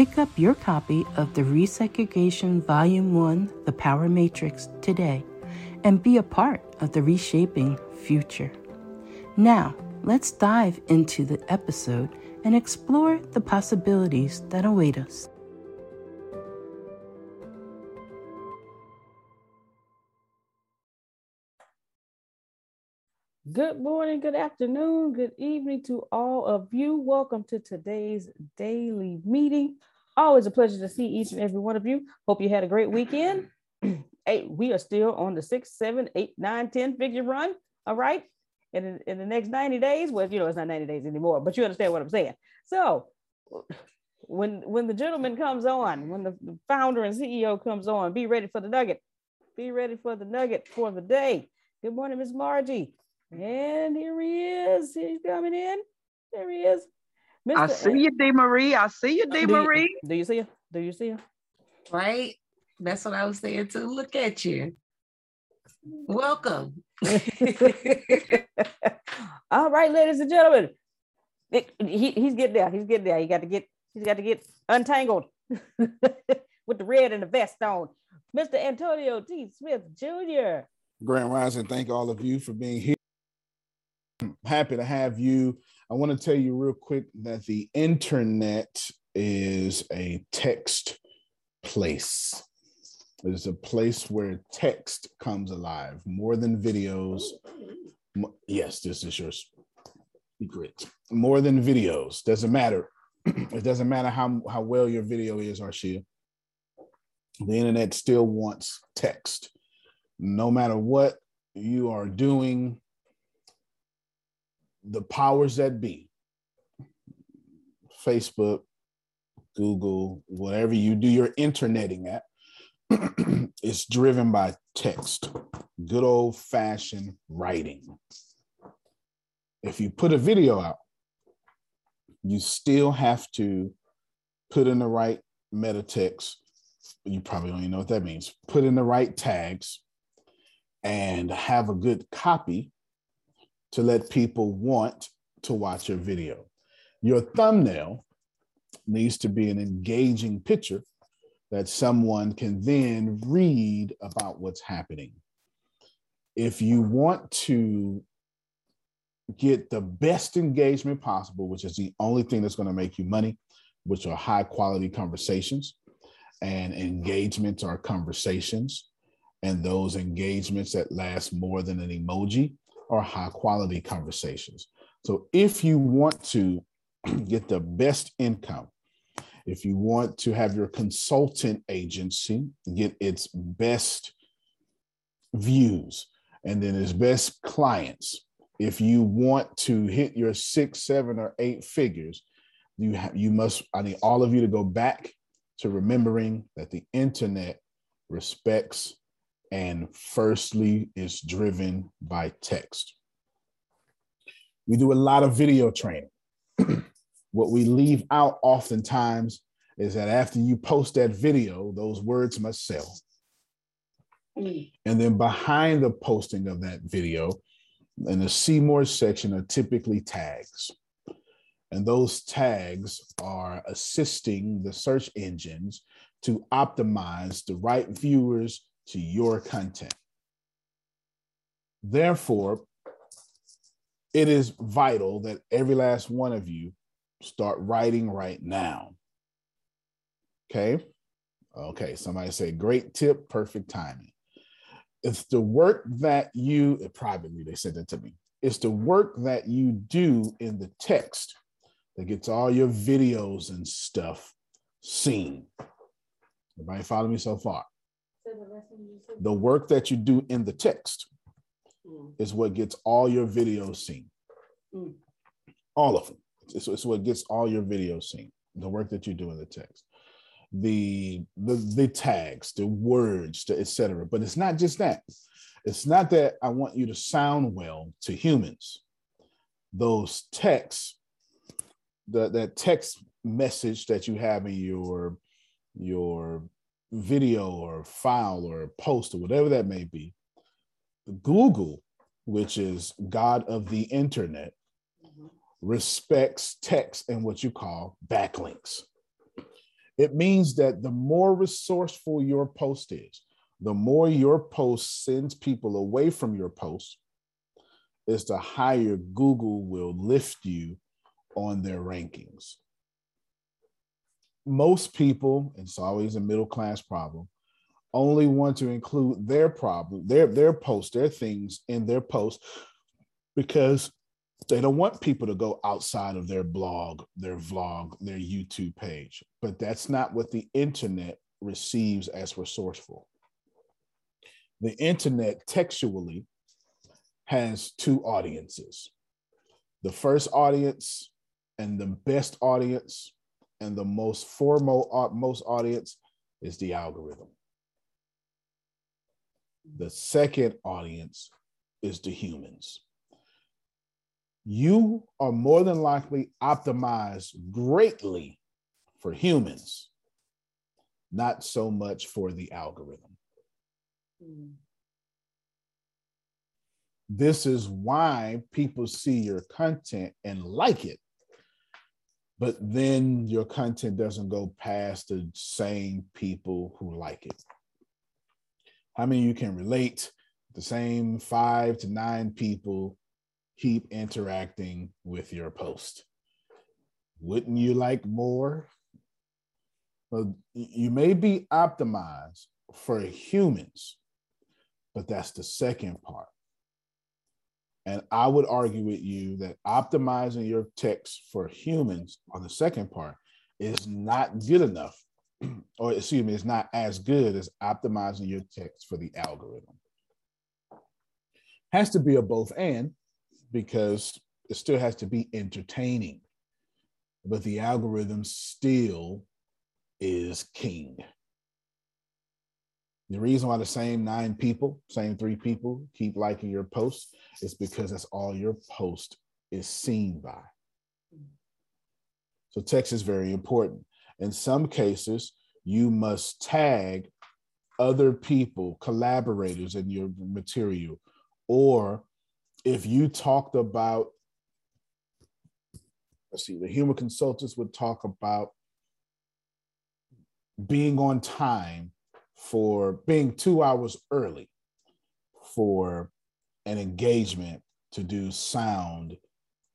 Pick up your copy of the Resegregation Volume 1 The Power Matrix today and be a part of the reshaping future. Now, let's dive into the episode and explore the possibilities that await us. Good morning, good afternoon, good evening to all of you. Welcome to today's daily meeting. Always a pleasure to see each and every one of you. Hope you had a great weekend. hey, we are still on the six, seven, eight, nine, 10 figure run. All right. And in, in the next 90 days, well, you know, it's not 90 days anymore, but you understand what I'm saying. So when when the gentleman comes on, when the, the founder and CEO comes on, be ready for the nugget. Be ready for the nugget for the day. Good morning, Miss Margie. And here he is. He's coming in. There he is. Mr. I see you, D. Marie. I see you, D. Marie. Do you see her? Do you see her? Right. That's what I was saying too. Look at you. Welcome. All right, ladies and gentlemen. It, he, he's getting there. He's getting there. He got to get. He's got to get untangled with the red and the vest on. Mr. Antonio T. Smith Jr. Grand Rising, thank all of you for being here I'm happy to have you. I want to tell you real quick that the internet is a text place. It is a place where text comes alive more than videos. Yes, this is your secret. More than videos. Doesn't matter. it doesn't matter how, how well your video is, Arshia. The internet still wants text. No matter what you are doing, the powers that be, Facebook, Google, whatever you do your interneting at, it's driven by text, good old fashioned writing. If you put a video out, you still have to put in the right meta text. You probably don't even know what that means. Put in the right tags and have a good copy to let people want to watch your video. Your thumbnail needs to be an engaging picture that someone can then read about what's happening. If you want to get the best engagement possible, which is the only thing that's going to make you money, which are high quality conversations. And engagements are conversations. And those engagements that last more than an emoji are high quality conversations. So if you want to get the best income, if you want to have your consultant agency get its best views and then its best clients, if you want to hit your six, seven, or eight figures, you have you must. I need all of you to go back to remembering that the internet respects and firstly is driven by text. We do a lot of video training. what we leave out oftentimes is that after you post that video, those words must sell. And then behind the posting of that video, in the see more section are typically tags. And those tags are assisting the search engines to optimize the right viewers to your content. Therefore, it is vital that every last one of you start writing right now. Okay. Okay. Somebody say, great tip, perfect timing. It's the work that you, privately, they said that to me. It's the work that you do in the text that gets all your videos and stuff seen. Everybody follow me so far? The work that you do in the text mm. is what gets all your videos seen. Mm. All of them. It's, it's what gets all your videos seen. The work that you do in the text, the the, the tags, the words, the etc. But it's not just that. It's not that I want you to sound well to humans. Those texts, the that text message that you have in your your video or file or post or whatever that may be, Google, which is God of the internet, respects text and what you call backlinks. It means that the more resourceful your post is, the more your post sends people away from your post, is the higher Google will lift you on their rankings. Most people, it's always a middle class problem, only want to include their problem, their their post, their things in their post because they don't want people to go outside of their blog, their vlog, their YouTube page. But that's not what the internet receives as resourceful. The internet textually has two audiences the first audience and the best audience and the most foremost most audience is the algorithm. The second audience is the humans you are more than likely optimized greatly for humans, not so much for the algorithm. Mm. This is why people see your content and like it, but then your content doesn't go past the same people who like it. How many you can relate the same five to nine people keep interacting with your post. Wouldn't you like more? Well, you may be optimized for humans, but that's the second part. And I would argue with you that optimizing your text for humans on the second part is not good enough, or excuse me, it's not as good as optimizing your text for the algorithm. Has to be a both and, because it still has to be entertaining. But the algorithm still is king. The reason why the same nine people, same three people keep liking your post is because that's all your post is seen by. So text is very important. In some cases, you must tag other people, collaborators in your material, or if you talked about, let's see, the human consultants would talk about being on time for being two hours early for an engagement to do sound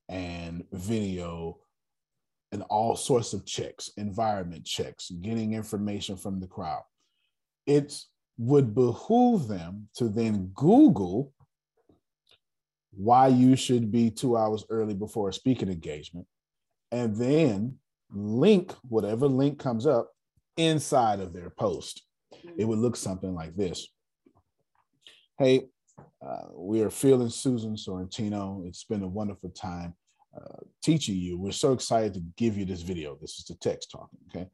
and video and all sorts of checks, environment checks, getting information from the crowd. It would behoove them to then Google why you should be two hours early before a speaking engagement and then link whatever link comes up inside of their post. It would look something like this. Hey, uh, we are feeling Susan Sorrentino. It's been a wonderful time uh, teaching you. We're so excited to give you this video. This is the text talking, okay?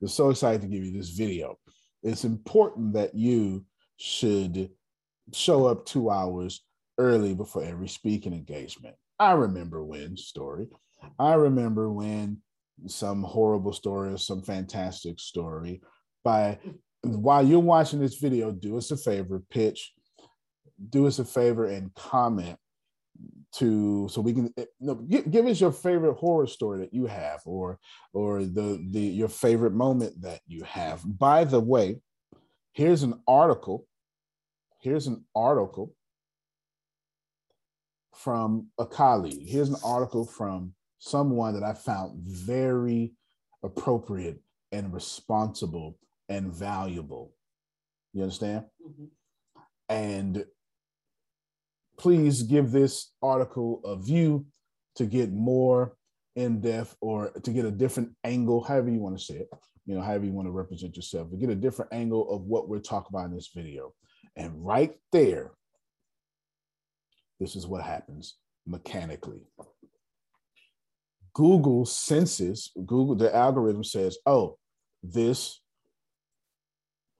We're so excited to give you this video. It's important that you should show up two hours early before every speaking engagement. I remember when story. I remember when some horrible story or some fantastic story. By while you're watching this video, do us a favor, pitch, do us a favor and comment to so we can eh, you know, give, give us your favorite horror story that you have or or the the your favorite moment that you have. By the way here's an article here's an article from a colleague. Here's an article from someone that i found very appropriate and responsible and valuable you understand mm-hmm. and please give this article a view to get more in depth or to get a different angle, however you want to say it, you know, however you want to represent yourself, to get a different angle of what we're talking about in this video. And right there, this is what happens mechanically. Google senses, Google, the algorithm says, oh, this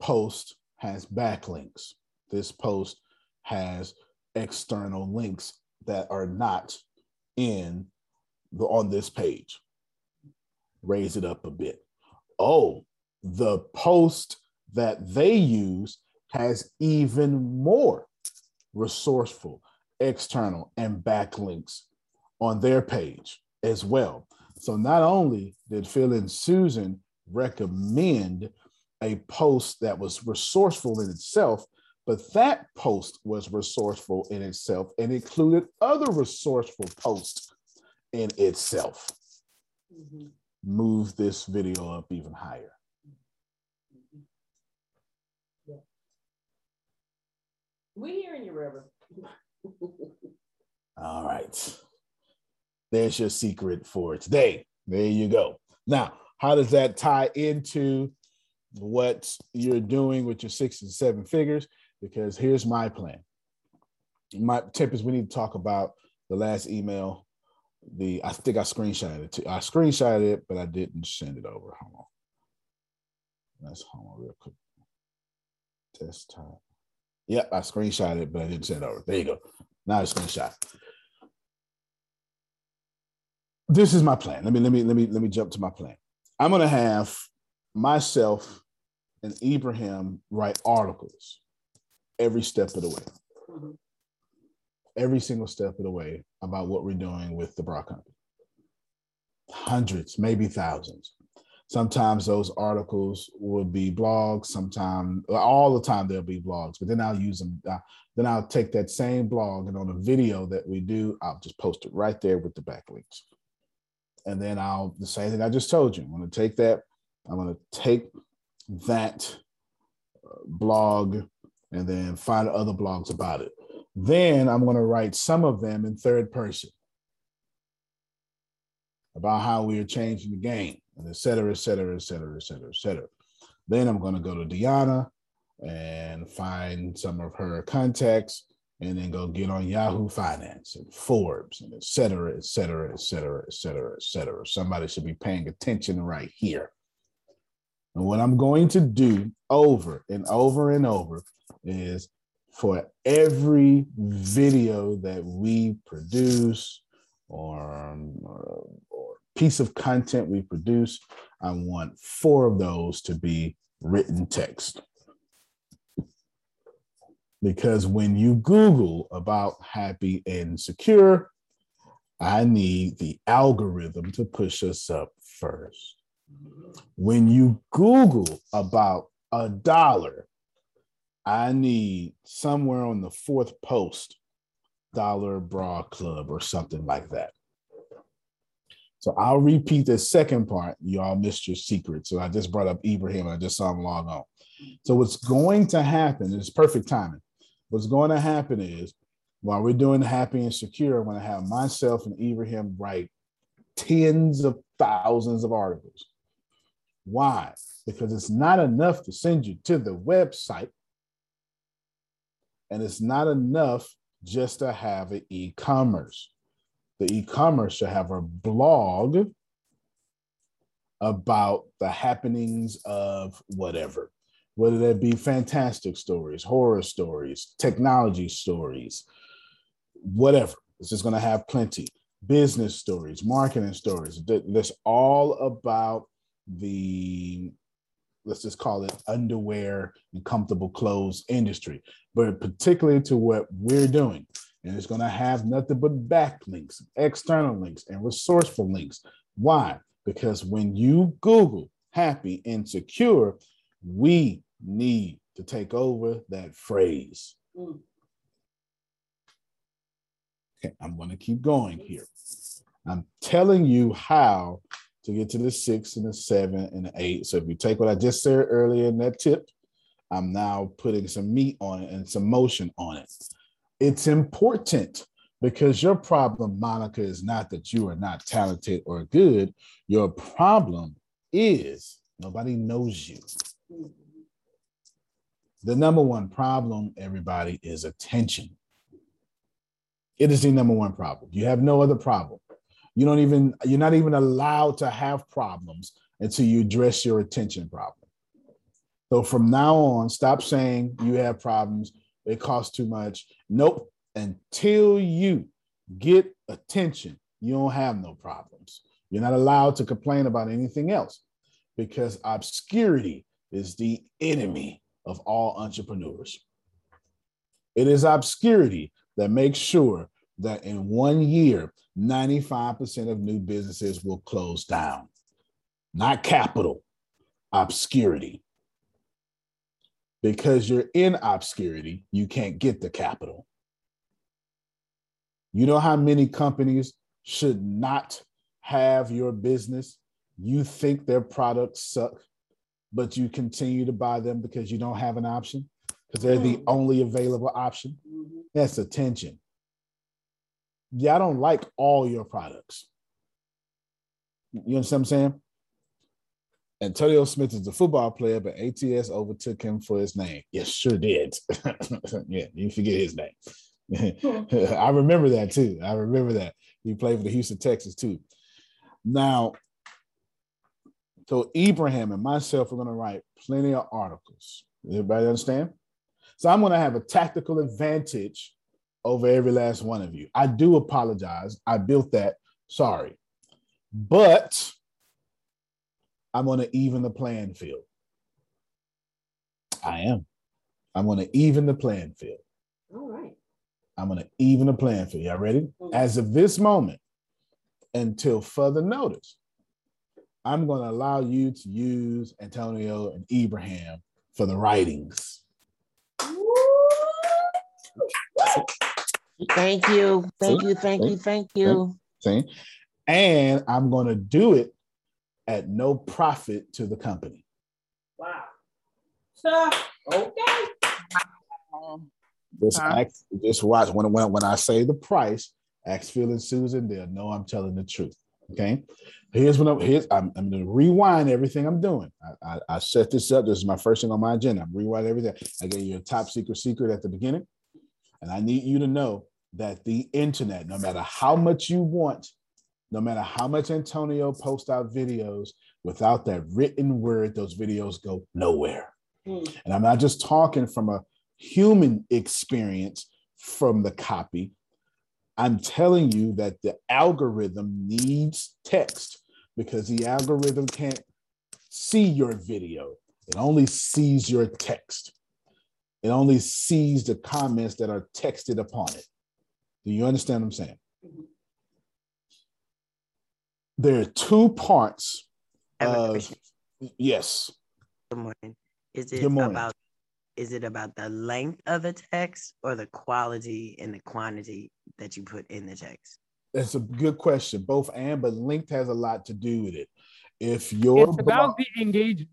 post has backlinks. This post has external links that are not in the on this page. Raise it up a bit. Oh, the post that they use has even more resourceful, external, and backlinks on their page as well. So not only did Phil and Susan recommend a post that was resourceful in itself, but that post was resourceful in itself and included other resourceful posts in itself. Mm-hmm. Move this video up even higher. Mm-hmm. Yeah. We hearing you, Reverend. All right. There's your secret for today. There you go. Now, how does that tie into what you're doing with your six and seven figures? because here's my plan. My tip is we need to talk about the last email. The I think I screenshotted it. Too. I screenshotted it, but I didn't send it over. Hold on. Let's hold on real quick. Desktop. Yep, I screenshotted it, but I didn't send it over. There you go. Now it's screenshot. This is my plan. Let me let me let me let me jump to my plan. I'm gonna have myself and Ibrahim write articles every step of the way. Mm-hmm. Every single step of the way about what we're doing with the bra company. Hundreds, maybe thousands. Sometimes those articles will be blogs. Sometimes, all the time, there'll be blogs. But then I'll use them. Uh, then I'll take that same blog and on a video that we do, I'll just post it right there with the backlinks. And then I'll the same thing I just told you. I'm going to take that. I'm going to take that uh, blog and then find other blogs about it. Then I'm going to write some of them in third person about how we are changing the game, and et cetera, et cetera, et cetera, et cetera, et cetera. Then I'm going to go to Diana and find some of her contacts and then go get on Yahoo Finance and Forbes and et cetera, et cetera, et cetera, et cetera, et cetera. Somebody should be paying attention right here. And what I'm going to do over and over and over is for every video that we produce or, um, or, or piece of content we produce, I want four of those to be written text. Because when you Google about happy and secure, I need the algorithm to push us up first. When you Google about a dollar, I need somewhere on the fourth post dollar bra club or something like that. So I'll repeat the second part. You all missed your secret. So I just brought up Ibrahim I just saw him log on. So what's going to happen is perfect timing. What's going to happen is while we're doing happy and secure, I'm going to have myself and Ibrahim write tens of thousands of articles. Why? Because it's not enough to send you to the website. And it's not enough just to have an e-commerce. The e-commerce should have a blog about the happenings of whatever, whether that be fantastic stories, horror stories, technology stories, whatever. It's just going to have plenty. Business stories, marketing stories. That's all about the let's just call it underwear and comfortable clothes industry, but particularly to what we're doing. And it's going to have nothing but backlinks, external links, and resourceful links. Why? Because when you Google happy and secure, we need to take over that phrase. Mm. Okay, I'm going to keep going here. I'm telling you how to get to the six and the seven and the eight. So if you take what I just said earlier in that tip, I'm now putting some meat on it and some motion on it. It's important because your problem, Monica, is not that you are not talented or good. Your problem is nobody knows you. The number one problem, everybody, is attention. It is the number one problem. You have no other problem. You don't even, you're not even allowed to have problems until you address your attention problem. So from now on, stop saying you have problems. It costs too much. Nope. Until you get attention, you don't have no problems. You're not allowed to complain about anything else because obscurity is the enemy of all entrepreneurs. It is obscurity that makes sure that in one year, 95% of new businesses will close down. Not capital, obscurity. Because you're in obscurity, you can't get the capital. You know how many companies should not have your business? You think their products suck, but you continue to buy them because you don't have an option, because they're the mm. only available option. Mm-hmm. That's attention yeah, I don't like all your products. You understand what I'm saying? Antonio Smith is a football player, but ATS overtook him for his name. Yes, sure did. yeah, you forget his name. I remember that too. I remember that. He played for the Houston Texans too. Now, so Ibrahim and myself are going to write plenty of articles. Everybody understand? So I'm going to have a tactical advantage over every last one of you. I do apologize. I built that. Sorry. But I'm going to even the playing field. I am. I'm going to even the playing field. All right. I'm going to even the playing field. Y'all ready? Mm-hmm. As of this moment, until further notice, I'm going to allow you to use Antonio and Ibrahim for the writings. Thank you. Thank you. Thank you. Thank you. See? And I'm going to do it at no profit to the company. Wow. So, okay. Just, ask, just watch when, when, when I say the price, ask Phil and Susan, they'll know I'm telling the truth. Okay. Here's what I'm here's I'm, I'm gonna rewind everything I'm doing. I, I, I set this up. This is my first thing on my agenda. I'm rewinding everything. I gave you a top secret secret at the beginning. And I need you to know that the internet, no matter how much you want, no matter how much Antonio posts out videos, without that written word, those videos go nowhere. Mm. And I'm not just talking from a human experience from the copy. I'm telling you that the algorithm needs text because the algorithm can't see your video, it only sees your text. It only sees the comments that are texted upon it. Do you understand what I'm saying? Mm-hmm. There are two parts of yes. Good morning. Is it about is it about the length of the text or the quality and the quantity that you put in the text? That's a good question. Both and, but length has a lot to do with it. If you're It's about the engagement.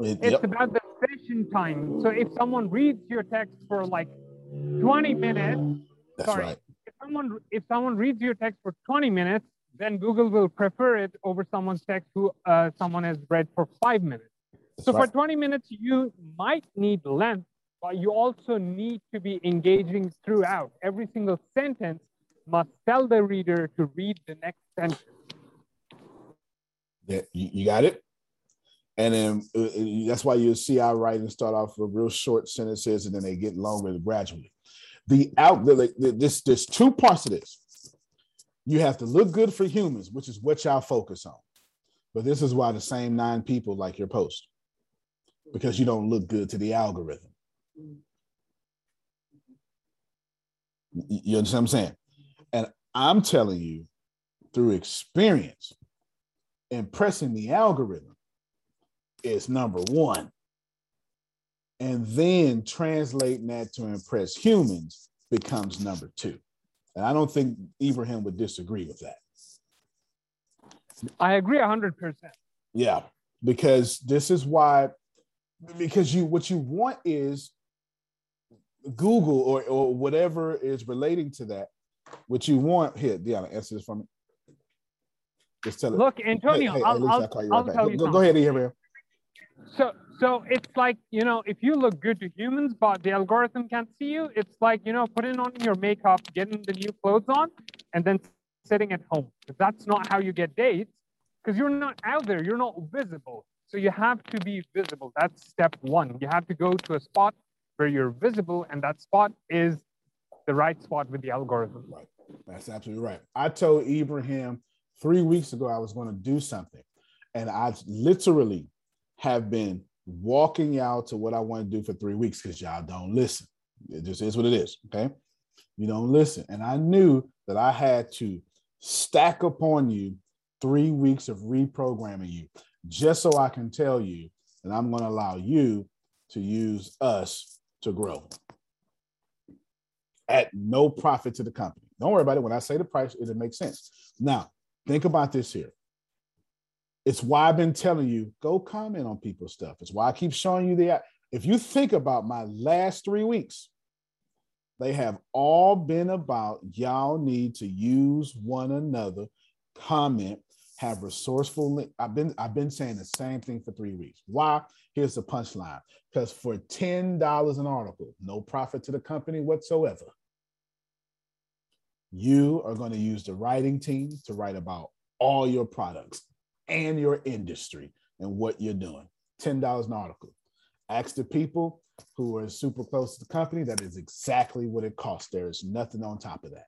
it, It's yep, about the session time. So if someone reads your text for like 20 minutes, that's sorry. right. if someone if someone reads your text for 20 minutes, then Google will prefer it over someone's text who uh, someone has read for five minutes. That's So for 20 minutes, you might need length, but you also need to be engaging throughout. Every single sentence must tell the reader to read the next sentence. You, you got it. And then uh, uh, that's why you'll see our writing start off with real short sentences and then they get longer gradually. The out the, the- this there's two parts of this. You have to look good for humans, which is what y'all focus on. But this is why the same nine people like your post because you don't look good to the algorithm. You understand what I'm saying? And I'm telling you through experience, impressing the algorithm is number one. And then translating that to impress humans becomes number two. And I don't think Ibrahim would disagree with that. I agree 100%. Yeah, because this is why, because you what you want is Google or or whatever is relating to that. What you want here, Deanna, answer this for me. Just tell it. Look, Antonio, hey, I'll, I'll, call you I'll right tell Go, you go, something. go ahead, Ibrahim. So, so it's like you know, if you look good to humans, but the algorithm can't see you, it's like you know, putting on your makeup, getting the new clothes on, and then sitting at home. That's not how you get dates, because you're not out there, you're not visible. So you have to be visible. That's step one. You have to go to a spot where you're visible, and that spot is the right spot with the algorithm. Right. That's absolutely right. I told Ibrahim three weeks ago I was going to do something, and I literally have been walking out to what I want to do for three weeks because y'all don't listen. It just is what it is. Okay. You don't listen. And I knew that I had to stack upon you three weeks of reprogramming you just so I can tell you that I'm going to allow you to use us to grow at no profit to the company. Don't worry about it. When I say the price, it'll make sense. Now, think about this here. It's why I've been telling you go comment on people's stuff. It's why I keep showing you the. If you think about my last three weeks, they have all been about y'all need to use one another, comment, have resourceful. I've been I've been saying the same thing for three weeks. Why? Here's the punchline. Because for ten dollars an article, no profit to the company whatsoever. You are going to use the writing team to write about all your products and your industry and what you're doing. $10 an article. Ask the people who are super close to the company. That is exactly what it costs. There is nothing on top of that.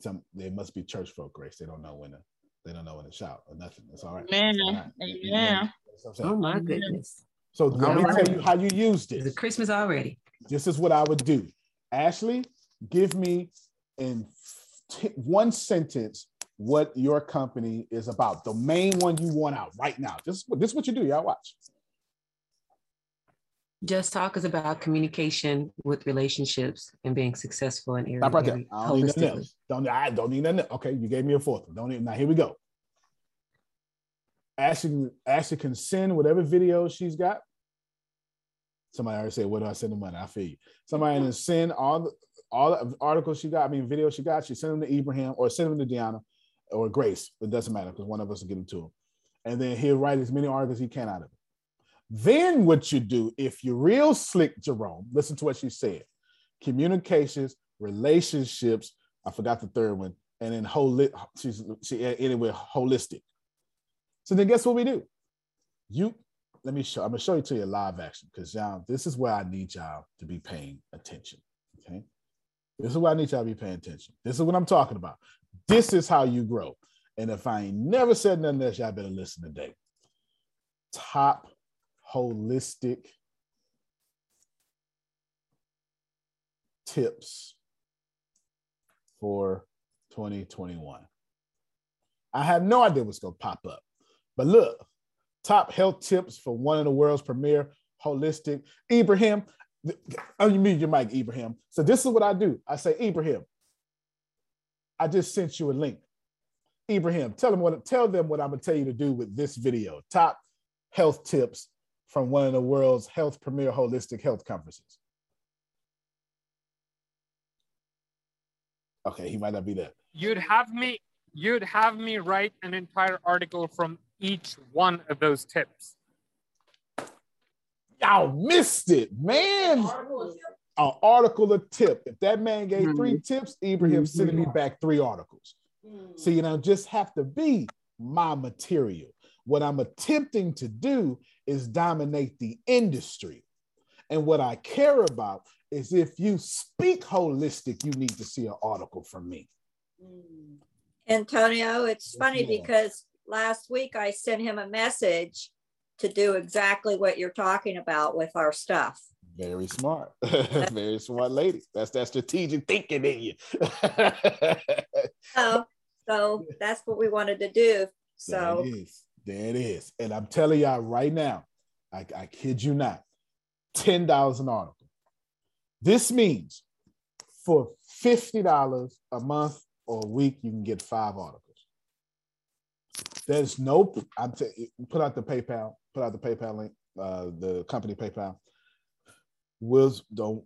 Some they must be church folk, Grace. They don't know when to they don't know when to shout or nothing. It's all right. Amen. It's all right. Uh, Amen. That's what I'm saying. Oh my goodness. So let me All right. tell you how you used Is this. it Christmas already? This is what I would do. Ashley, give me in t- one sentence what your company is about. The main one you want out right now. This, this is what you do. Y'all watch. Just Talk is about communication with relationships and being successful in areas. Stop right there. I don't need nothing else. Don't, I don't need nothing. else. Okay, you gave me a fourth one. Don't need, now here we go. Ashley, Ashley can send whatever videos she's got. Somebody already said, "What do I send the money?" I feel you. Somebody can send all the all the articles she got. I mean, videos she got. She send them to Ibrahim or send them to Deanna or Grace. It doesn't matter because one of us will get them to him, and then he'll write as many articles he can out of it. Then what you do, if you're real slick, Jerome, listen to what she said: communications, relationships. I forgot the third one, and then holistic. She's she ended with holistic. So then, guess what we do? You let me show. I'm gonna show you to you live action because y'all, this is where I need y'all to be paying attention. Okay, this is where I need y'all to be paying attention. This is what I'm talking about. This is how you grow. And if I ain't never said nothing else, y'all better listen today. Top holistic tips for 2021. I have no idea what's going to pop up. But look, top health tips for one of the world's premier holistic. Ibrahim, oh, you mean your mic, Ibrahim. So this is what I do. I say, Ibrahim, I just sent you a link. Ibrahim, tell them what tell them what I'm gonna tell you to do with this video. Top health tips from one of the world's health premier holistic health conferences. Okay, he might not be there. You'd have me you'd have me write an entire article from each one of those tips. Y'all missed it, man. An article, a tip. If that man gave Mhm. three mm-hmm. tips, Ibrahim mm-hmm. sending me back three articles. So you know, just have to be my material. What I'm attempting to do is dominate the industry. And what I care about is if you speak holistic, you need to see an article from me. Mm. Antonio, it's funny ma'am. because last week I sent him a message to do exactly what you're talking about with our stuff. Very smart. Very smart lady. That's that strategic thinking in you. So, so that's what we wanted to do. So There it is. There it is. And I'm telling y'all right now, I, I kid you not, $10 an article. This means for $50 a month or a week, you can get five articles. There's no, I'm t- put out the PayPal, put out the PayPal link, uh, the company PayPal. Will don't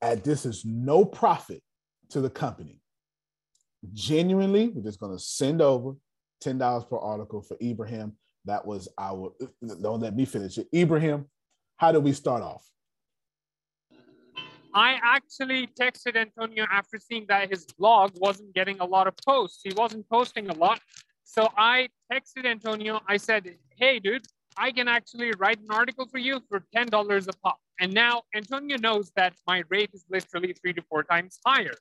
add this is no profit to the company. Genuinely, we're just gonna send over ten dollars per article for Ibrahim. That was our. Don't let me finish it. Ibrahim, how did we start off? I actually texted Antonio after seeing that his blog wasn't getting a lot of posts. He wasn't posting a lot. So I texted Antonio. I said, Hey, dude, I can actually write an article for you for $10 a pop. And now Antonio knows that my rate is literally three to four times higher.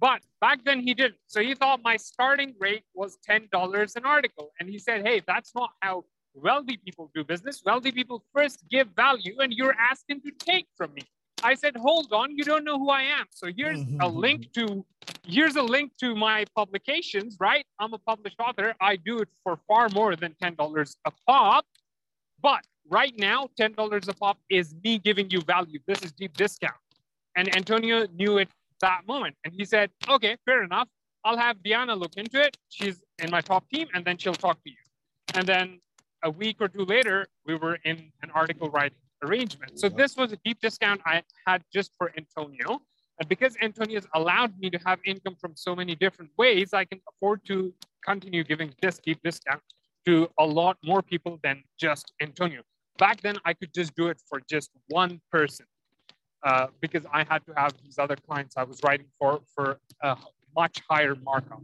But back then he didn't. So he thought my starting rate was $10 an article. And he said, Hey, that's not how wealthy people do business. Wealthy people first give value, and you're asking to take from me. I said, hold on, you don't know who I am. So here's a mm-hmm. link to here's a link to my publications, right? I'm a published author. I do it for far more than $10 a pop. But right now, $10 a pop is me giving you value. This is deep discount. And Antonio knew it that moment. And he said, okay, fair enough. I'll have Diana look into it. She's in my top team, and then she'll talk to you. And then a week or two later, we were in an article writing arrangement. So this was a deep discount I had just for Antonio. And because Antonio has allowed me to have income from so many different ways, I can afford to continue giving this deep discount to a lot more people than just Antonio. Back then, I could just do it for just one person uh, because I had to have these other clients I was writing for for a much higher markup.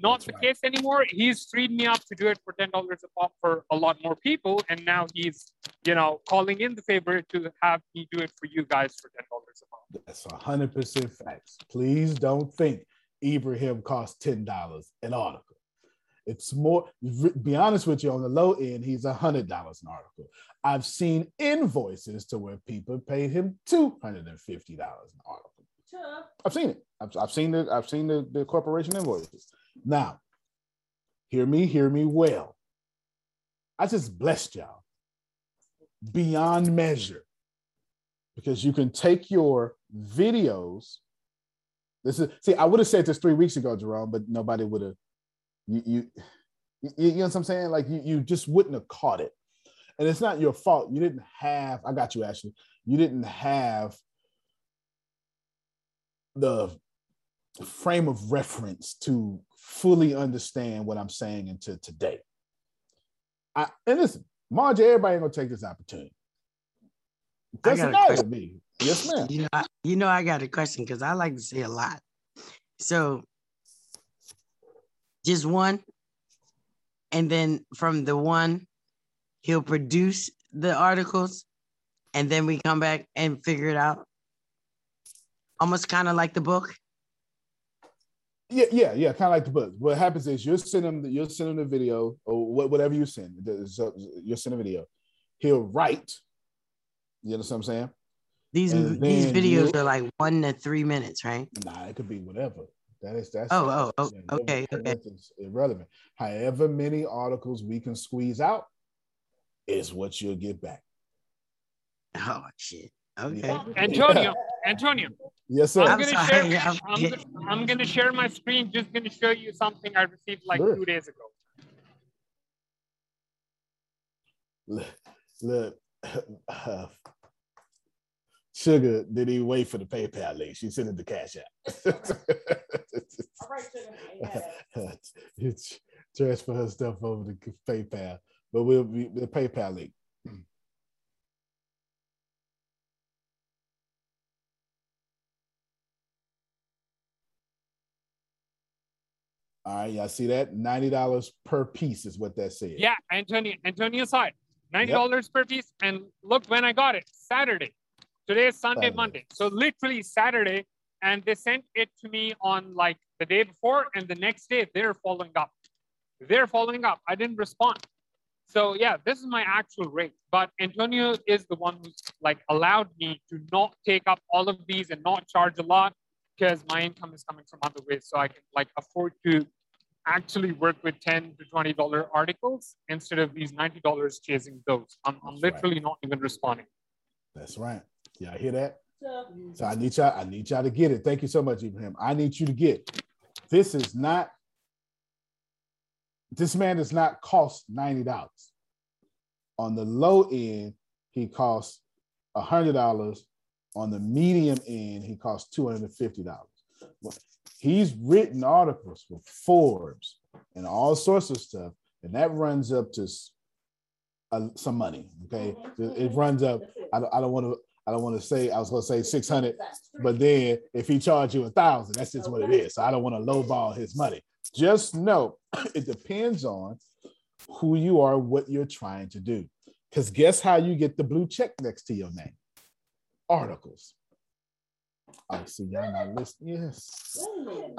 Not That's the right. case anymore. He's freed me up to do it for ten dollars a pop for a lot more people, and now he's, you know, calling in the favor to have me do it for you guys for ten dollars a pop. That's hundred percent facts. Please don't think Ibrahim costs ten dollars an article. It's more. Be honest with you, on the low end, he's hundred dollars an article. I've seen invoices to where people paid him two hundred and fifty dollars an article. I've seen it. I've, I've seen the I've seen the, the corporation invoices. Now, hear me, hear me well. I just blessed y'all beyond measure because you can take your videos. This is see, I would have said this three weeks ago, Jerome, but nobody would have. You, you, you, you know what I'm saying? Like you, you just wouldn't have caught it, and it's not your fault. You didn't have. I got you, Ashley. You didn't have the frame of reference to fully understand what I'm saying into today. I, and listen, Marge, everybody ain't gonna take this opportunity. I Doesn't got a to question. me. Yes, ma'am. You know, I, you know, I got a question because I like to say a lot. So, just one, and then from the one, he'll produce the articles, and then we come back and figure it out. Almost kind of like the book. Yeah, yeah, yeah. Kind of like the book. What happens is you'll send him, you'll send him the video or whatever you send. You'll send a video. He'll write. You know what I'm saying? These these videos are like one to three minutes, right? Nah, it could be whatever. That is that's Oh, oh, oh, okay, that- okay. That's irrelevant. However many articles we can squeeze out is what you'll get back. Oh shit. Okay. Antonio, Antonio, Yes, sir. I'm I'm gonna sorry, share. I'm- I'm, gonna, I'm gonna share my screen. Just gonna show you something I received like Sure. two days ago. Look, look uh, Sugar didn't even wait for the PayPal link. She sent it to Cash App. It's- Transfer her stuff over to PayPal, but we'll be the PayPal link. All right, y'all see that? $90 per piece is what that said. Yeah, Antonio, Antonio saw it. Ninety dollars per piece. And look when I got it. Saturday. Today is Sunday, Saturday. Monday. So literally Saturday. And they sent it to me on like the day before, and the next day they're following up. They're following up. I didn't respond. So yeah, this is my actual rate. But Antonio is the one who's like allowed me to not take up all of these and not charge a lot because my income is coming from other ways. So I can like afford to actually work with 10 to 20 dollar articles instead of these 90 dollars chasing those i'm, I'm That's right. literally not even responding That's right. Y'all hear that? So I need y'all, I need y'all to get it. Thank you so much, Ibrahim. I need you to get this is not this man does not cost $90. On the low end, he costs $100. On the medium end, he costs $250. He's written articles for Forbes and all sorts of stuff, and that runs up to uh, some money. Okay, it, it runs up. I don't, I don't want to. I don't want to say. I was going to say six hundred, but then if he charge you a thousand, that's just what it is. So I don't want to lowball his money. Just know it depends on who you are, what you're trying to do. Because guess how you get the blue check next to your name? Articles. I see y'all not listening. Yes.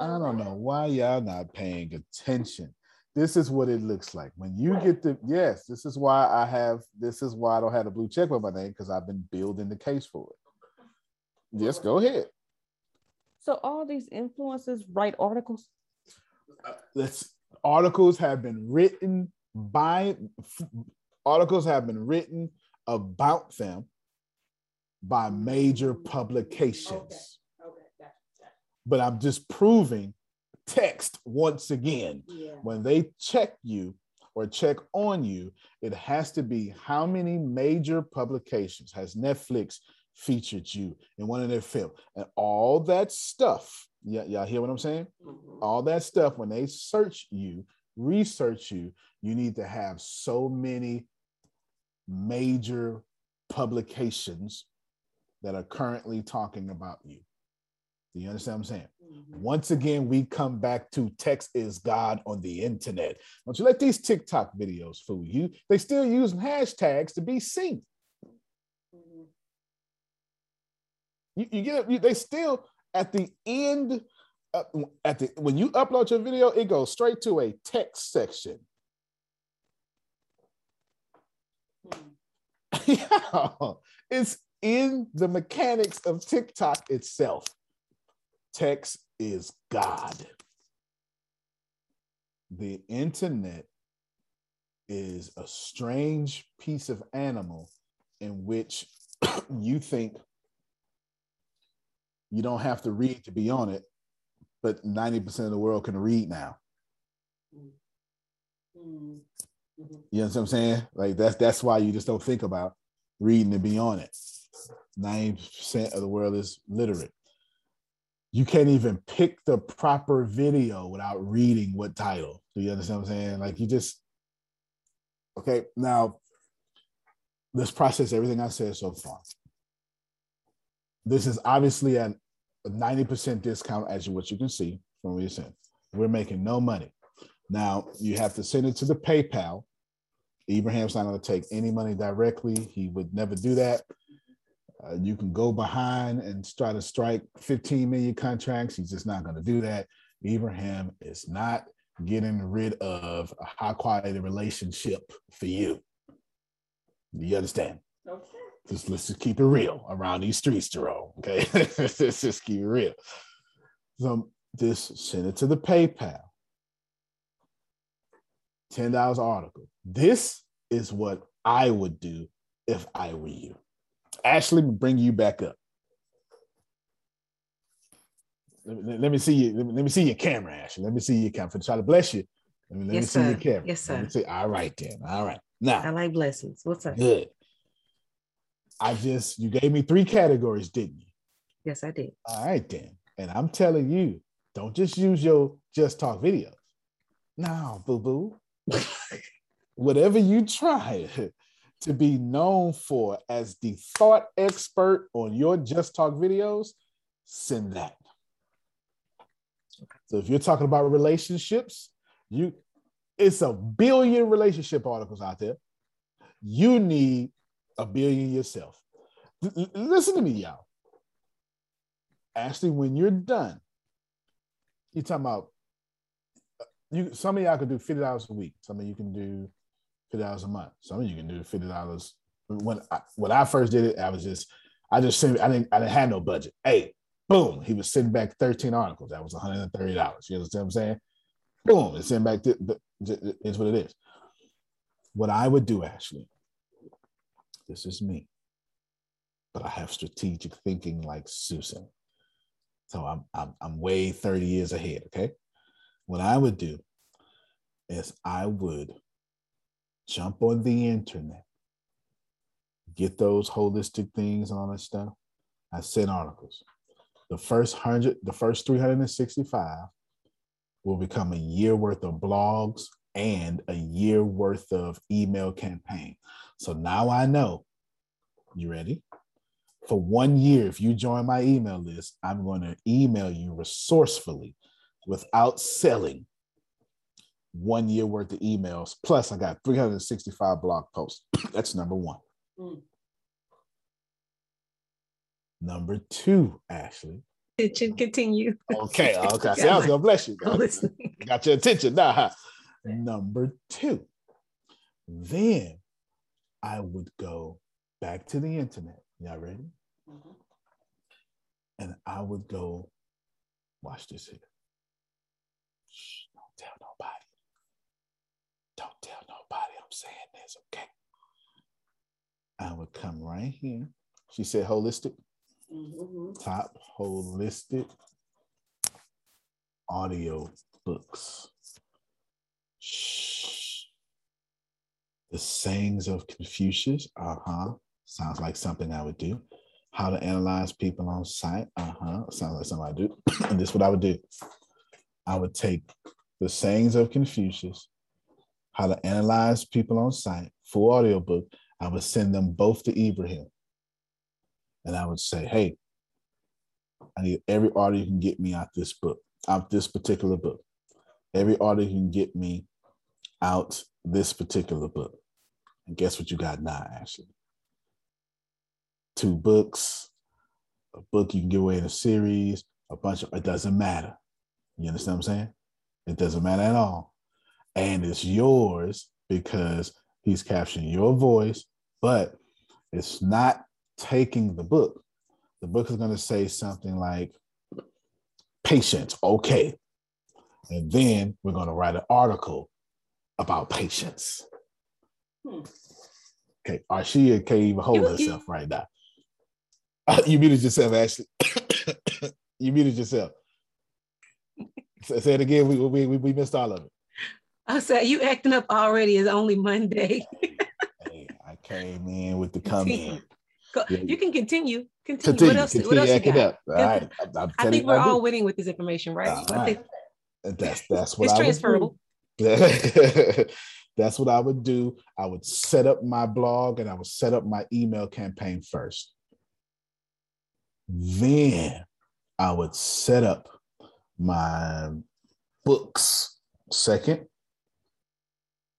I don't know why y'all not paying attention. This is what it looks like when you get the yes. This is why I have. This is why I don't have a blue check with my name because I've been building the case for it. Yes, go ahead. So all these influencers write articles. Uh, Let's articles have been written by articles have been written about them by major publications. okay. Okay. Gotcha. But I'm just proving text once again. When they check you or check on you, it has to be how many major publications has Netflix featured you in one of their films and all that stuff. Yeah, y'all hear what I'm saying? Mm-hmm. all that stuff when they search you research you you need to have so many major publications that are currently talking about you do you understand what i'm saying? Mm-hmm. Once again we come back to text is god on the internet. Don't you let these tiktok videos fool? You they still using hashtags to be seen. Mm-hmm. You, you get it? You, they still at the end uh, at the when you upload your video, it goes straight to a text section. Hmm. Yeah, it's in the mechanics of TikTok itself. Text is God. The internet is a strange piece of animal in which you think you don't have to read to be on it, but 90% of the world can read now. Mm-hmm. You know what I'm saying? Like that's that's why you just don't think about reading to be on it. 90% of the world is literate. You can't even pick the proper video without reading what title. Do you understand what I'm saying? Like you just okay. Now let's process everything I said so far. This is obviously at a 90% discount, as you what you can see from what you're saying. We're making no money. Now you have to send it to the PayPal. Abraham's not going to take any money directly. He would never do that. Uh, you can go behind and try to strike 15 million contracts. He's just not going to do that. Ibrahim is not getting rid of a high quality relationship for you. Do you understand? Just let's just keep it real around these streets, Jerome. Okay, let's just keep it real. So just send it to the PayPal. Ten dollars article. This is what I would do if I were you. Ashley, bring you back up. Let me, let me see you. Let me, let me see your camera, Ashley. Let me see your camera. Try to bless you. Let me, let Yes, me see your sir. camera. Yes, sir. see- All right, then. All right. Now I like blessings. What's up? good. I just you gave me three categories, didn't you? Yes, I did. All right, then. And I'm telling you, don't just use your just talk videos. No, boo boo. Whatever you try to be known for as the thought expert on your just talk videos, send that. So if you're talking about relationships, you it's a billion relationship articles out there. You need a billion yourself. L- listen to me, y'all. Ashley, when you're done, you're talking about uh, you. Some of y'all can do fifty dollars a week. Some of you can do fifty dollars a month. Some of you can do fifty dollars. When I, when I first did it, I was just I just sent. I didn't I didn't have no budget. Hey, boom, he was sending back thirteen articles. That was one hundred and thirty dollars. You understand what I'm saying? Boom, it's sending back. The, is what it is. What I would do, Ashley. This is me, but I have strategic thinking like Susan. So I'm, I'm I'm way 30 years ahead. Okay. What I would do is I would jump on the internet, get those holistic things and all that stuff. I send articles. The first hundred, the first 365 will become a year worth of blogs and a year worth of email campaign. So now I know. You ready? for one year, if you join my email list, I'm going to email you resourcefully without selling one year worth of emails. Plus, I got 365 blog posts. That's number one. Mm. Number two, Ashley. Attention, continue. Okay, okay. See, I was gonna bless you. I'm. Got your attention. Nah. Number two. Then I would go back to the internet. Y'all ready? And I would go, watch this here. Shh, don't tell nobody. Don't tell nobody I'm saying this, okay? I would come right here. She said holistic, top holistic audio books. Shh. The sayings of Confucius. Uh huh. Sounds like something I would do. How to analyze people on site. Uh huh. Sounds like something I do. and this is what I would do. I would take the sayings of Confucius, how to analyze people on site, full audiobook. I would send them both to Ibrahim. And I would say, hey, I need every order you can get me out this book, out this particular book. Every order you can get me out this particular book. And guess what you got now, actually? Two books, a book you can give away in a series, a bunch of it doesn't matter. You understand what I'm saying? It doesn't matter at all. And it's yours because he's capturing your voice, but it's not taking the book. The book is going to say something like, patience, okay. And then we're going to write an article about patience. Hmm. Okay, Arshia can't even hold You- herself right now. you muted yourself, Ashley. you muted yourself. Say it again. We, we, we missed all of it. I said, you acting up already. It's only Monday. Hey, I came in with the come in. You can continue. Continue. Continue, what else? continue what else you got? up. All right. I'm, I'm I think we're all winning with this information, right? All I think that's that's what it's I transferable. That's what I would do. I would set up my blog and I would set up my email campaign first. Then I would set up my books second.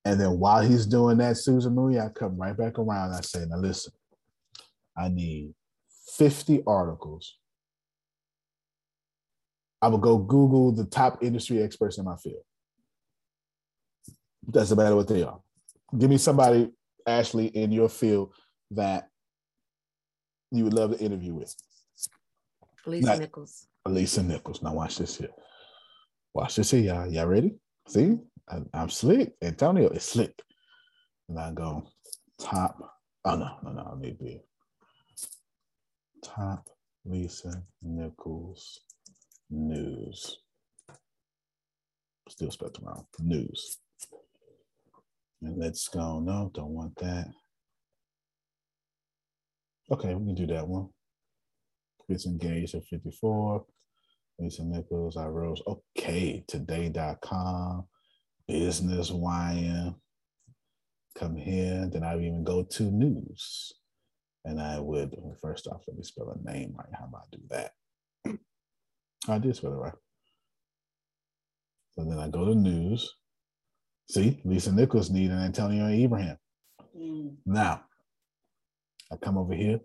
And then while he's doing that, Susan Marie, I come right back around. I say, now listen, I need 50 articles. I would go Google the top industry experts in my field. Doesn't matter what they are. Give me somebody, Ashley, in your field that you would love to interview with. Lisa Not- Nichols. Lisa Nichols. Now watch this here. Watch this here, y'all. Y'all ready? See, I'm slick. Antonio is slick. And I go top. Oh no, no, no. I need to Top Lisa Nichols news. Still spelled wrong. News. And let's go. No, don't want that. Okay, we can do that one. Chris engaged at 54. Lisa Nichols, I rose. Okay, today.com, Business Wire. Come here. Then I would even go to news. And I would, first off, let me spell a name right. How about I do that? I did spell it right. So then I go to news. See, Lisa Nichols need an Antonio Abraham. Mm. Now, I come over here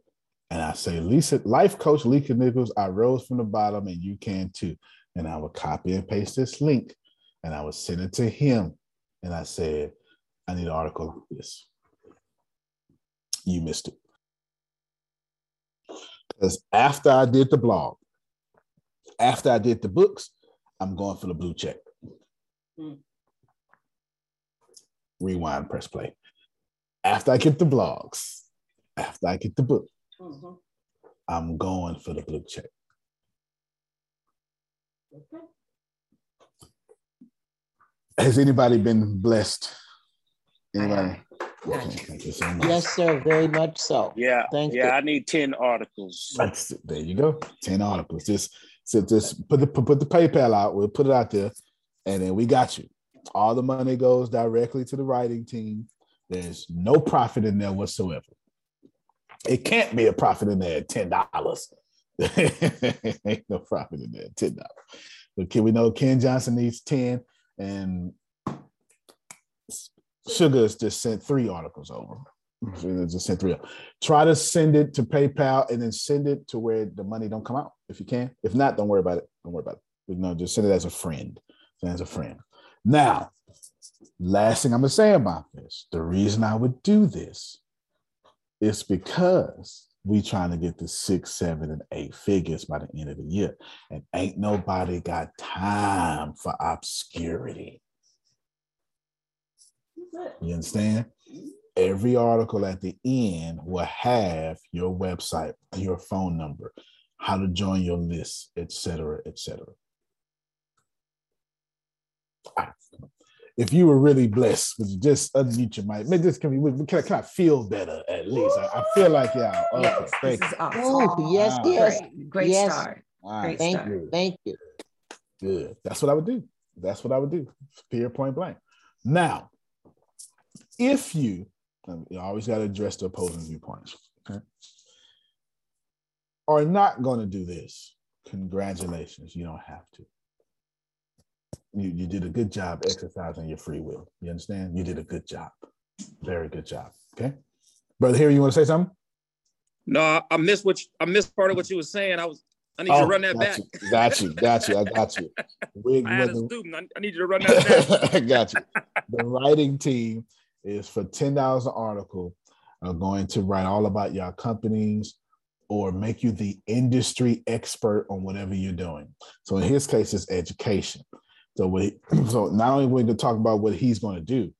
and I say, Lisa, life coach Lisa Nichols, I rose from the bottom and you can too. And I would copy and paste this link and I would send it to him. And I said, I need an article on this. You missed it. Because after I did the blog, after I did the books, I'm going for the blue check. Mm. Rewind, press play. After I get the blogs, after I get the book, Mhm. I'm going for the blue check. Okay. Has anybody been blessed? Anybody? have. Okay, thank you so much. Yes, sir. Very much so. Yeah, Thank yeah. you. I need ten articles. That's there you go. 10 articles. Just so just put the put, put the PayPal out. We'll put it out there, and then we got you. All the money goes directly to the writing team. There's no profit in there whatsoever. It can't be a profit in there at ten dollars. Ain't no profit in there at ten dollars. But can we know Ken Johnson needs ten, and Sugar has just sent three articles over. Mm-hmm. Just sent three. Try to send it to PayPal and then send it to where the money don't come out if you can. If not, don't worry about it. Don't worry about it. You know, just send it as a friend. As a friend. Now, last thing I'm gonna say about this, the reason I would do this is because we trying to get to six, seven, and eight figures by the end of the year. And ain't nobody got time for obscurity. You understand? Every article at the end will have your website, your phone number, how to join your list, etc., etc. If you were really blessed, would you just unmute your mic? Maybe this can be. Can I, can I feel better at least? I, I feel like yeah. Okay, Yes, thank this you. is awesome. Oh, yes, Wow. yes. Great, great Yes. start. All right, Great Thank start. you. Thank you. Good. That's what I would do. That's what I would do. Period point blank. Now, if you, um, you always got to address the opposing viewpoints, okay, are not going to do this, congratulations. You don't have to. You, you did a good job exercising your free will. You understand? You did a good job. Very good job. Okay. Brother, here, you want to say something? No, I, I missed what you, I missed part of what you were saying. I was I need you to oh, run that got back. You, got you. Got you. I got you. Wig I had a student. I, I need you to run that back. Got you. The writing team is for ten dollars an article. Are going to write all about your companies or make you the industry expert on whatever you're doing. So in his case, it's education. So we, so not only going to talk about what he's going to do,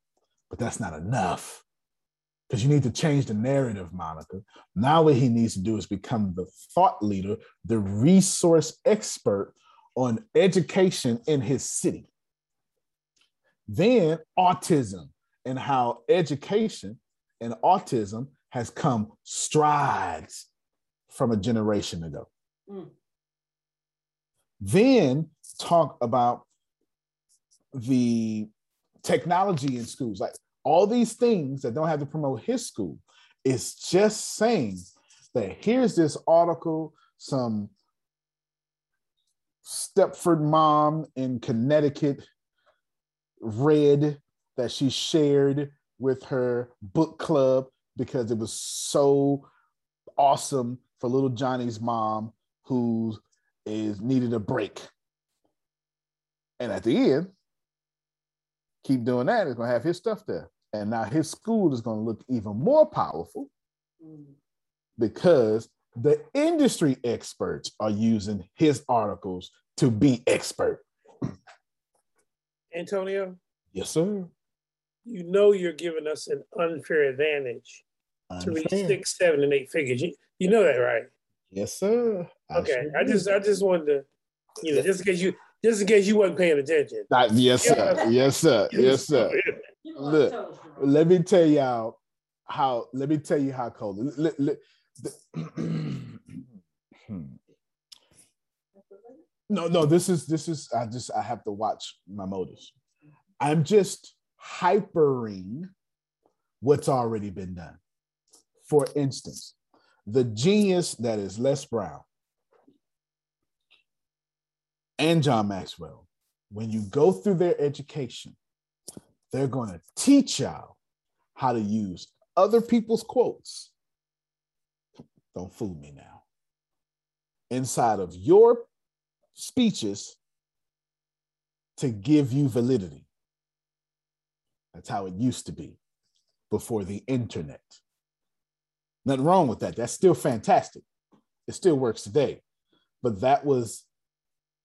but that's not enough because you need to change the narrative, Monica. Now what he needs to do is become the thought leader, the resource expert on education in his city. Then autism and how education and autism has come strides from a generation ago. Mm. Then talk about the technology in schools, like all these things that don't have to promote his school. It's just saying that here's this article, some Stepford mom in Connecticut read that she shared with her book club because it was so awesome for little Johnny's mom who is needed a break. And at the end, keep doing that, it's gonna have his stuff there. And now his school is gonna look even more powerful mm. because the industry experts are using his articles to be expert. Antonio, Yes, sir. you know you're giving us an unfair advantage to reach six, seven, and eight figures. You, you know that, right? Yes, sir. I Okay, sure I do. just I just wanted to, you know, just in case you just in case you wasn't paying attention. Uh, yes, sir. Yes, sir. Yes, sir. Look, let me tell y'all how. Let me tell you how cold. Let- let- the- no, no. This is this is. I just I have to watch my motives. I'm just hypering what's already been done. For instance, the genius that is Les Brown and John Maxwell, when you go through their education, they're going to teach y'all how to use other people's quotes. Don't fool me now. Inside of your speeches to give you validity. That's how it used to be before the internet. Nothing wrong with that. That's still fantastic. It still works today. But that was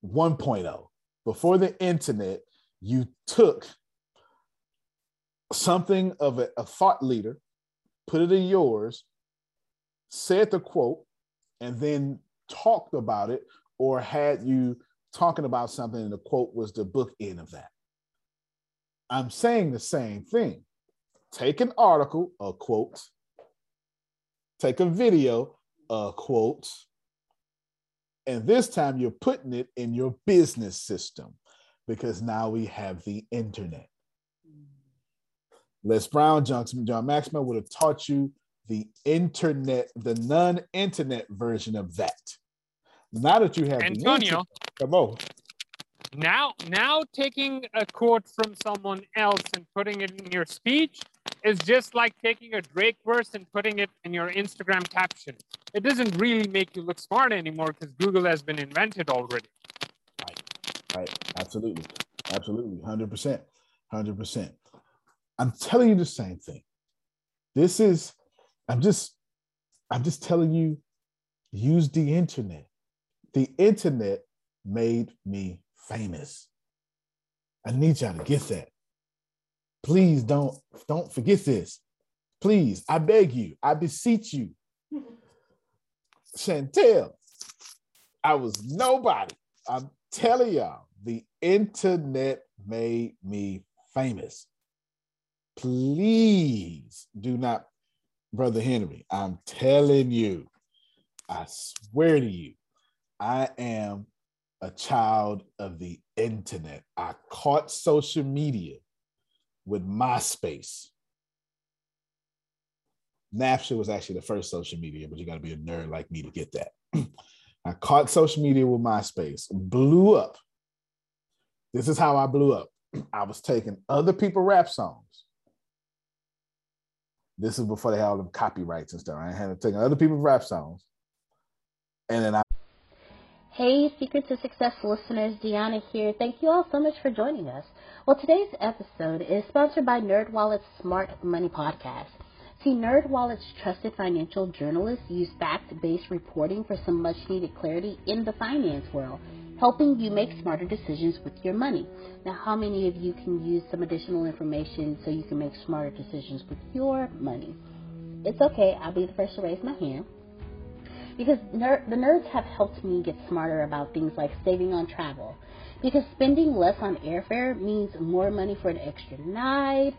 1.0. Before the internet, you took something of a, a thought leader, put it in yours, said the quote, and then talked about it, or had you talking about something and the quote was the book end of that. I'm saying the same thing. Take an article, a quote, take a video, a quote, and this time you're putting it in your business system because now we have the internet. Les Brown, John, John Maxwell would have taught you the internet, the non-internet version of that. Now that you have the Antonio. internet, come on. Now, now taking a quote from someone else and putting it in your speech is just like taking a Drake verse and putting it in your Instagram caption. It doesn't really make you look smart anymore because Google has been invented already. Right. Absolutely. Absolutely. 100%. 100%. I'm telling you the same thing. This is, I'm just, I'm just telling you, use the internet. The internet made me famous. I need y'all to get that. Please don't, don't forget this. Please, I beg you, I beseech you. Chantel, I was nobody. I'm telling y'all, the internet made me famous. Please do not, Brother Henry, I'm telling you, I swear to you, I am a child of the internet. I caught social media with MySpace. Napster was actually the first social media, but you got to be a nerd like me to get that. I caught social media with MySpace, blew up. This is how I blew up. I was taking other people rap songs. This is before they had all them copyrights and stuff. I had taken other people's rap songs, and then I Hey, Secret to Success listeners, Deanna here. Thank you all so much for joining us. Well, today's episode is sponsored by NerdWallet's Smart Money Podcast. See, NerdWallet's trusted financial journalists use fact-based reporting for some much-needed clarity in the finance world, helping you make smarter decisions with your money. Now, how many of you can use some additional information so you can make smarter decisions with your money? It's okay. I'll be the first to raise my hand because ner- the nerds have helped me get smarter about things like saving on travel. Because spending less on airfare means more money for an extra night,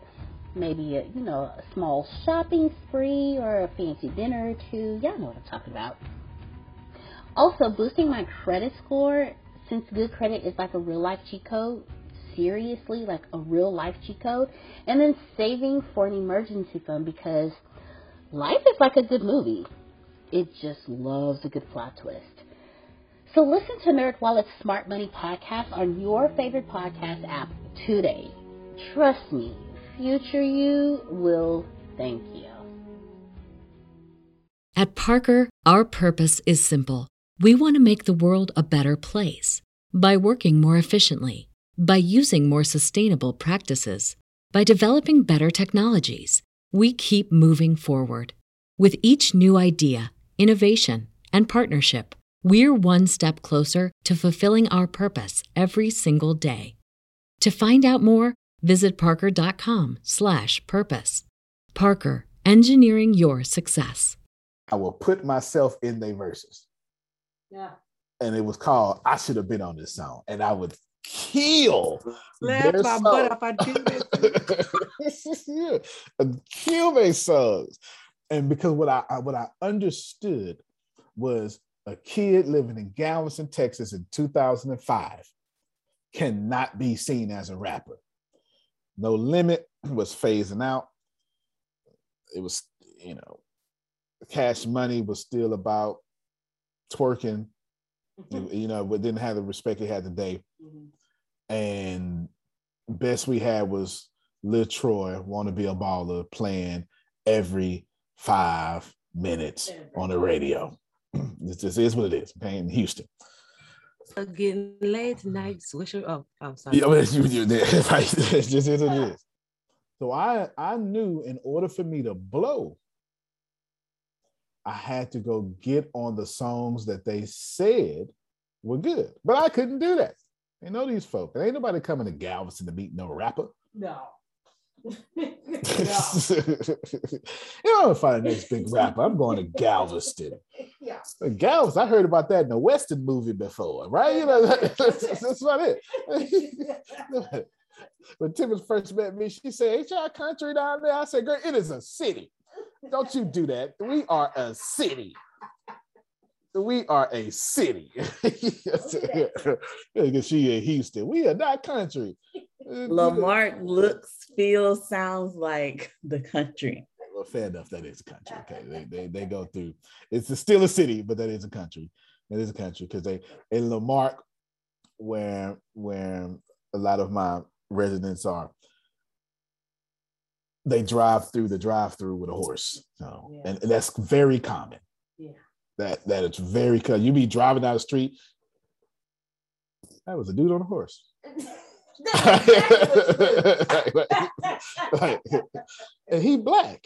maybe a you know a small shopping spree or a fancy dinner or two. Y'all know what I'm talking about. Also, boosting my credit score since good credit is like a real life cheat code. Seriously, like a real life cheat code, and then saving for an emergency fund because life is like a good movie it just loves a good plot twist. So listen to NerdWallet's Smart Money podcast on your favorite podcast app today. Trust me, future you will thank you. At Parker, our purpose is simple. We want to make the world a better place by working more efficiently, by using more sustainable practices, by developing better technologies. We keep moving forward. With each new idea, innovation, and partnership, we're one step closer to fulfilling our purpose every single day. To find out more, visit parker.com/purpose. Parker, engineering your success. I will put myself in their verses. Yeah. and it was called I Should Have Been on This Song. And I would kill Laugh their my song. butt off. I do that. yeah. kill their songs. And because what I I- what I understood was a kid living in Galveston, Texas in 2005 cannot be seen as a rapper. No Limit was phasing out. It was, you know, Cash Money was still about twerking, you mm-hmm. know, but didn't have the respect he had today. Mm-hmm. And best we had was Lil Troy, Want to Be a Baller, playing every five minutes on the radio. This just is what it is, okay, in Houston. So getting late tonight, swisher. Oh, I'm sorry. Yeah, well, you, you, right. It's just is what it is. So I I knew in order for me to blow, I had to go get on the songs that they said were good. But I couldn't do that. They know these folk. There ain't nobody coming to Galveston to meet no rapper. No. you know, find the next big rapper, I'm going to Galveston. yeah. Uh, Galveston, I heard about that in a Western movie before, right? You know, that's, that's about it. when Timmons first met me, she said, Ain't y'all country down there? I said, Girl, it is a city. Don't you do that. We are a city. We are a city. Because she in Houston. We are not country. La Marque looks, feels, sounds like the country. Well, fair enough. That is a country. Okay, they, they, they go through. It's a- still a city, but that is a country. That is a country because they in La Marque, where where a lot of my residents are, they drive through the drive-through with a horse. So, and, and that's very common. That that it's very common. You be driving down the street. That was a dude on a horse. Like, and he black.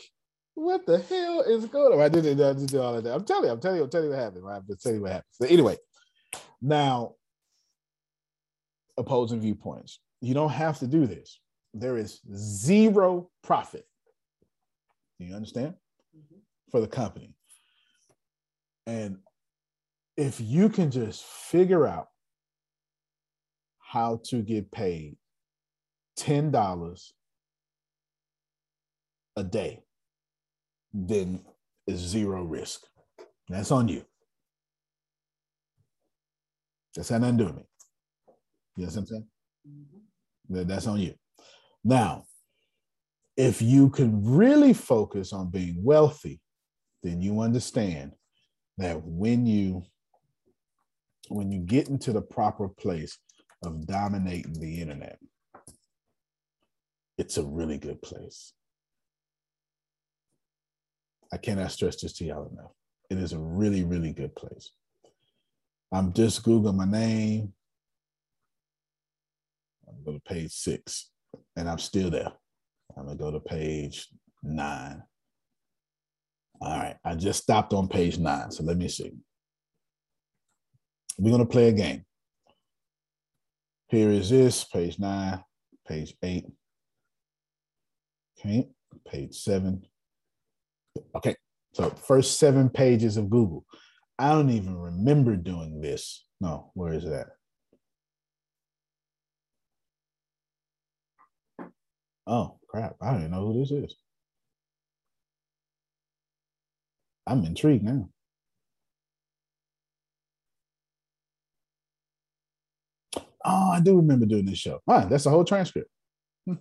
What the hell is going on? I didn't, I do all of that. I'm telling you, I'm telling you, I'm telling you what happened. Right? I'm telling you what happened. So anyway, now opposing viewpoints. You don't have to do this. There is zero profit. Do you understand? Mm-hmm. For the company. And if you can just figure out how to get paid $10 a day, then it's zero risk. That's on you. That's had nothing to do with me. You know what I'm saying? Mm-hmm. That- That's on you. Now, if you can really focus on being wealthy, then you understand that when you when you get into the proper place of dominating the internet, it's a really good place. I cannot stress this to y'all enough. It is a really, really good place. I'm just Googling my name. I'm going to page six, and I'm still there. I'm going to go to page nine. All right, I just stopped on page nine, so let me see. We're going to play a game. Here is this, page nine, page eight. Okay, page seven. Okay, so first seven pages of Google. I don't even remember doing this. No, where is that? Oh, crap. I don't even know who this is. I'm intrigued now. Oh, I do remember doing this show. Ah, that's the whole transcript. Hmm.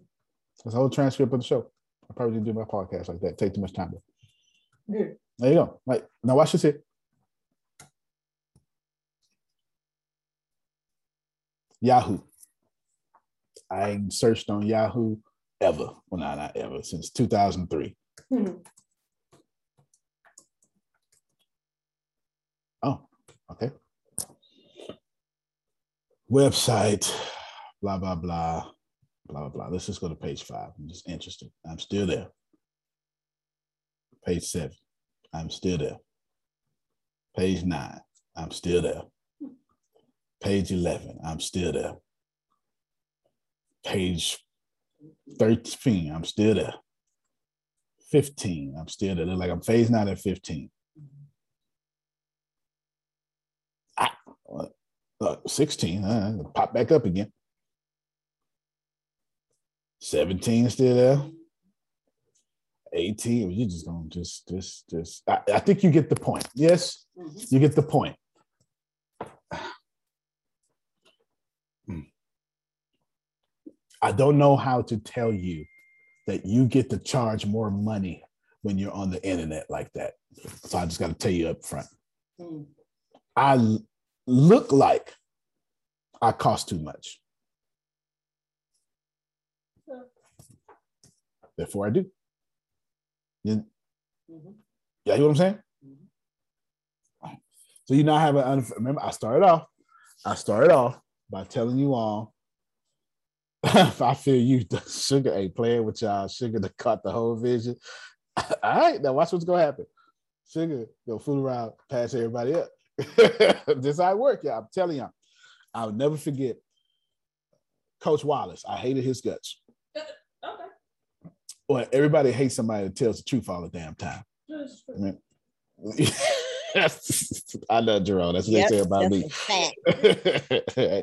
That's the whole transcript of the show. I probably didn't do my podcast like that. Take too much time. There you go. Right. Now watch this here. Yahoo. I ain't searched on Yahoo ever. Well, not, not ever, since 2003. Oh, okay. Website, blah, blah, blah, blah, blah. blah. Let's just go to page five. I'm just interested. I'm still there. Page seven. I'm still there. Page nine. I'm still there. Page 11. I'm still there. Page 13. I'm still there. 15. I'm still there. Look like I'm phasing out at 15. I What? 16, uh, pop back up again. 17 still there. 18. You just gonna just just just I, I think you get the point. Yes, mm-hmm. you get the point. I don't know how to tell you that you get to charge more money when you're on the internet like that. So I just got to tell you up front. Mm. I l- look like I cost too much. Therefore, I do. You, yeah, you know what I'm saying? Mm-hmm. So you now have an unf- remember I started off. I started off by telling you all. I feel you, the sugar ain't playing with y'all. Sugar to cut the whole vision. all right, now watch what's gonna happen. Sugar go fool around, pass everybody up. this how it work, y'all. I'm telling y'all. I'll never forget Coach Wallace. I hated his guts. Okay. Well, everybody hates somebody that tells the truth all the damn time. I, mean, I know Jerome. That's what Yep, they say about that's me. hey,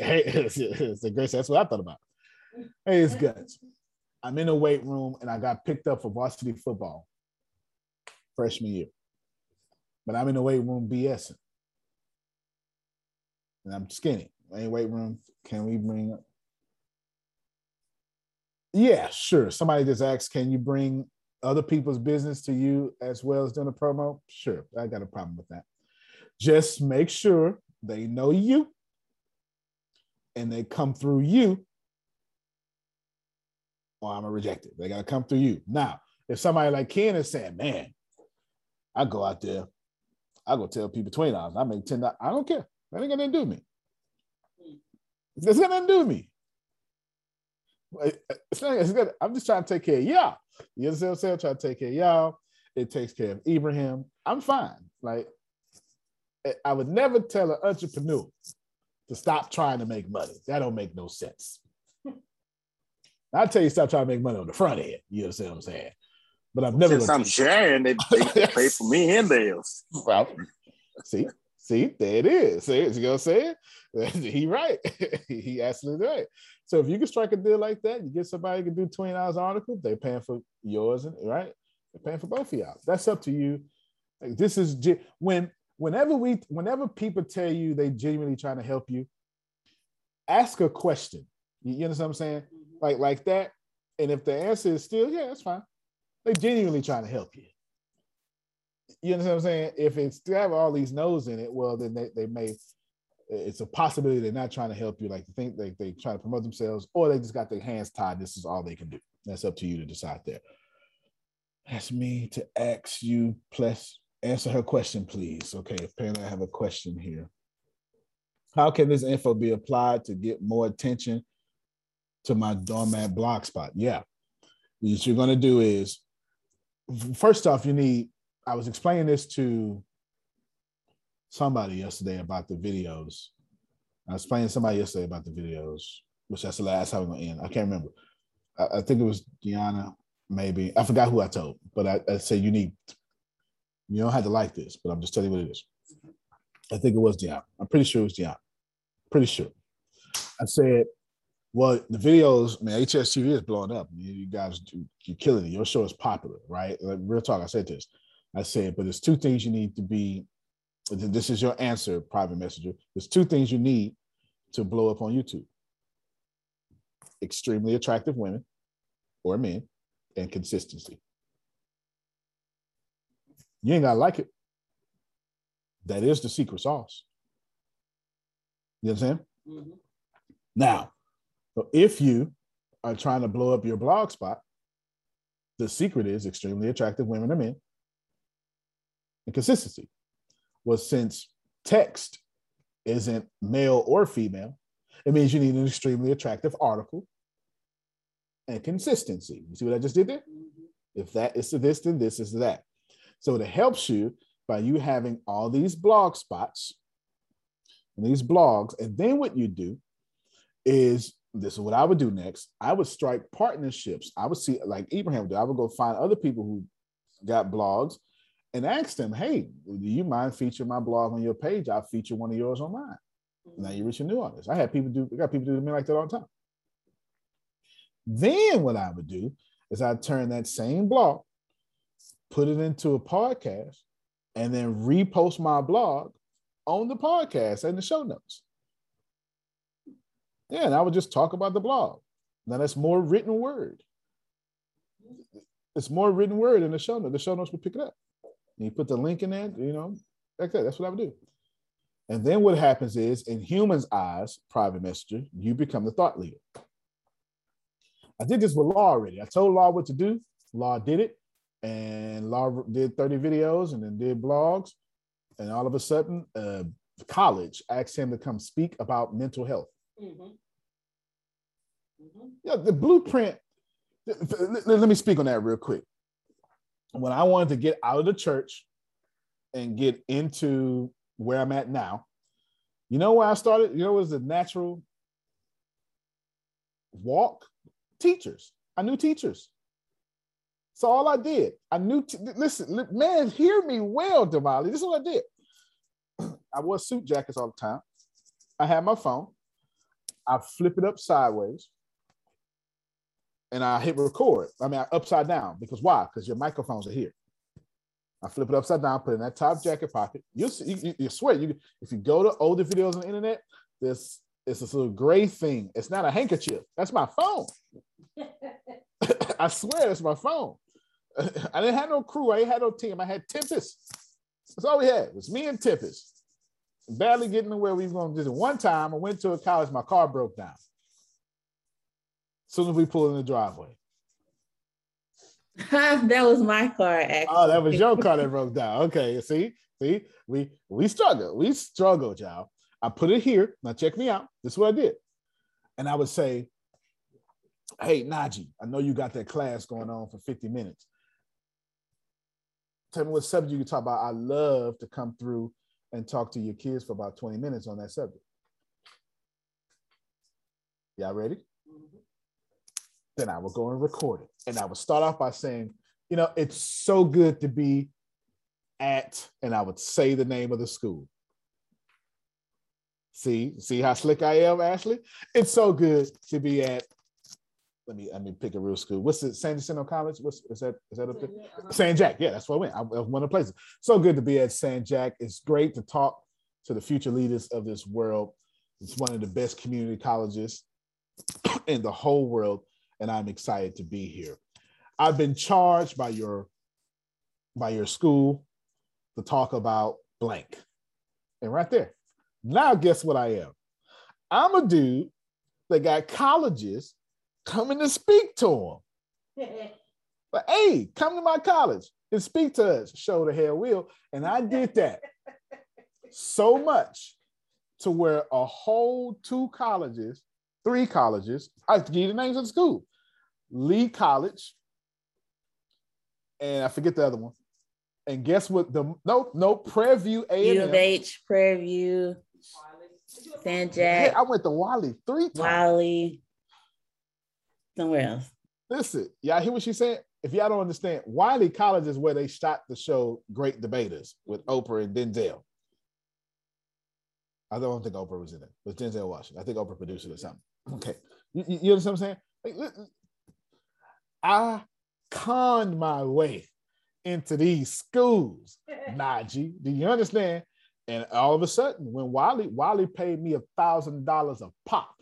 hey, it's a great. That's what I thought about. Hey, it's guts. I'm in a weight room and I got picked up for varsity football freshman year, but I'm in the weight room BSing, and I'm skinny. Ain't weight room. Can we bring up? Yeah, sure. Somebody just asked, can you bring other people's business to you as well as doing a promo? Sure, I got a problem with that. Just make sure they know you and they come through you, or I'm a rejected. They got to come through you. Now, if somebody like Ken is saying, man, I go out there, I go tell people twenty dollars, I make ten dollars. I don't care. That ain't gonna do me. It's to do me. It's not, it's good. I'm just trying to take care of y'all. You understand what I'm saying? I'm trying to take care of y'all. It takes care of Ibrahim. I'm fine. Like I- I would never tell an entrepreneur to stop trying to make money. That don't make no sense. I'll tell you stop trying to make money on the front end. You understand what I'm saying? But I've never Since I'm sharing, they, they pay for me and theirs. Well, see, see, there it is. See, you know what I'm saying? he right. he absolutely right. So if you can strike a deal like that, you get somebody who can do twenty dollars article, they're paying for yours, and right? They're paying for both of y'all. That's up to you. Like this is ge- when whenever we whenever people tell you they genuinely trying to help you, ask a question. You, you understand what I'm saying? Mm-hmm. Like like that. And if the answer is still yeah, that's fine. They genuinely trying to help you. You understand what I'm saying? If it's still have all these no's in it, well, then they, they may it's a possibility they're not trying to help you, like they think they they try to promote themselves, or they just got their hands tied. This is all they can do. That's up to you to decide there. That's me to ask you, plus answer her question, please. Okay, apparently I have a question here. How can this info be applied to get more attention to my doormat blog spot? Yeah. What you're gonna do is first off, you need, I was explaining this to somebody yesterday about the videos. I was explaining somebody yesterday about the videos, which that's the last time we're gonna end. I can't remember. I, I think it was Deanna, maybe. I forgot who I told, but I, I said you need you don't have to like this, but I'm just telling you what it is. I think it was Deanna. I'm pretty sure it was Deanna. Pretty sure. I said, well, the videos, I mean, HSTV is blowing up. You, guys, you're killing it. Your show is popular, right? Like, real talk. I said this. I said, but there's two things you need to be. This is your answer, private messenger. There's two things you need to blow up on YouTube: extremely attractive women or men, and consistency. You ain't gotta like it. That is the secret sauce. You know what I'm saying? Mm-hmm. Now, so if you are trying to blow up your blog spot, the secret is extremely attractive women or men and consistency. Well, since text isn't male or female, it means you need an extremely attractive article and consistency. You see what I just did there? Mm-hmm. If that is to this, then this is that. So it helps you by you having all these blog spots and these blogs. And then what you do is this is what I would do next. I would strike partnerships. I would see like Abraham did. I would go find other people who got blogs and ask them, hey, do you mind featuring my blog on your page? I'll feature one of yours on mine. Mm-hmm. Now you're reaching new audience. I had people do, I got people do to me like that all the time. Then what I would do is I'd turn that same blog, put it into a podcast, and then repost my blog on the podcast and the show notes. Yeah, and I would just talk about the blog. Now that's more written word. It's more written word in the show notes. The show notes would pick it up. And you put the link in there, you know, like that. That's what I would do. And then what happens is, in humans' eyes, private messenger, you become the thought leader. I did this with Law already. I told Law what to do. Law did it. And Law did 30 videos and then did blogs. And all of a sudden, uh, college asked him to come speak about mental health. Mm-hmm. Mm-hmm. Yeah, the blueprint. Let me speak on that real quick. When I wanted to get out of the church and get into where I'm at now, you know where I started? You know, it was the natural walk teachers. I knew teachers. So all I did, I knew, t- listen, man, hear me well, Damali. This is what I did. I wore suit jackets all the time. I had my phone. I flip it up sideways and I hit record. I mean, upside down because why? Because your microphones are here. I flip it upside down, put it in that top jacket pocket. You'll see, you, you swear, you if you go to older videos on the internet, this it's this little gray thing. It's not a handkerchief. That's my phone. I swear that's my phone. I didn't have no crew. I ain't had no team. I had Tempest. That's all we had. It was me and Tempest. Barely getting to where we was going to do it. One time I went to a college, my car broke down. As soon as we pulled in the driveway. that was my car, actually. Oh, that was your car that broke down. Okay, see, see, we we struggled. We struggled, y'all. I put it here. Now check me out. This is what I did. And I would say, hey, Najee, I know you got that class going on for 50 minutes. Tell me what subject you can talk about. I love to come through and talk to your kids for about 20 minutes on that subject. Y'all ready? Mm-hmm. Then I will go and record it. And I would start off by saying, you know, it's so good to be at, and I would say the name of the school. See, see how slick I am, Ashley? It's so good to be at. Let me let me pick a real school. What's it? San Jacinto College? What's is that? Is that up there? Uh-huh. San Jack. Yeah, that's where I went. I, was one of the places. So good to be at San Jack. It's great to talk to the future leaders of this world. It's one of the best community colleges in the whole world, and I'm excited to be here. I've been charged by your by your school to talk about blank, and right there, now, guess what I am? I'm a dude that got colleges coming to speak to him. but hey, come to my college and speak to us. Show the hell will. And I did that so much to where a whole two colleges, three colleges, I give you the names of the school. Lee College, and I forget the other one. And guess what? The no, no, Prairie View A. U of H, Prairie View. San Jack. Yeah, I went to Wally three times. Wiley. Somewhere else. Listen, y'all hear what she said? If y'all don't understand, Wiley College is where they shot the show Great Debaters with Oprah and Denzel. I don't think Oprah was in it. It was Denzel Washington. I think Oprah produced it or something. Okay. You, you, you understand what I'm saying? Like, I conned my way into these schools, Najee. Do you understand? And all of a sudden, when Wiley Wiley paid me a thousand dollars a pop.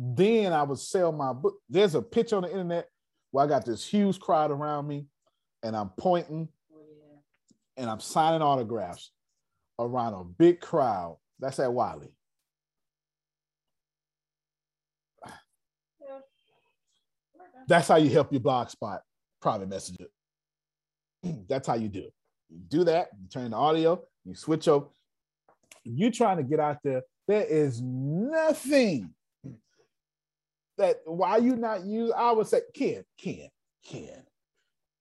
Then I would sell my book. There's a pitch on the internet where I got this huge crowd around me, and I'm pointing, and I'm signing autographs around a big crowd. That's at Wiley. That's how you help your blog spot private messenger. That's how you do it. You do that, you turn the audio, you switch over. You're trying to get out there. There is nothing that why you not use. I would say, Ken, Ken, Ken.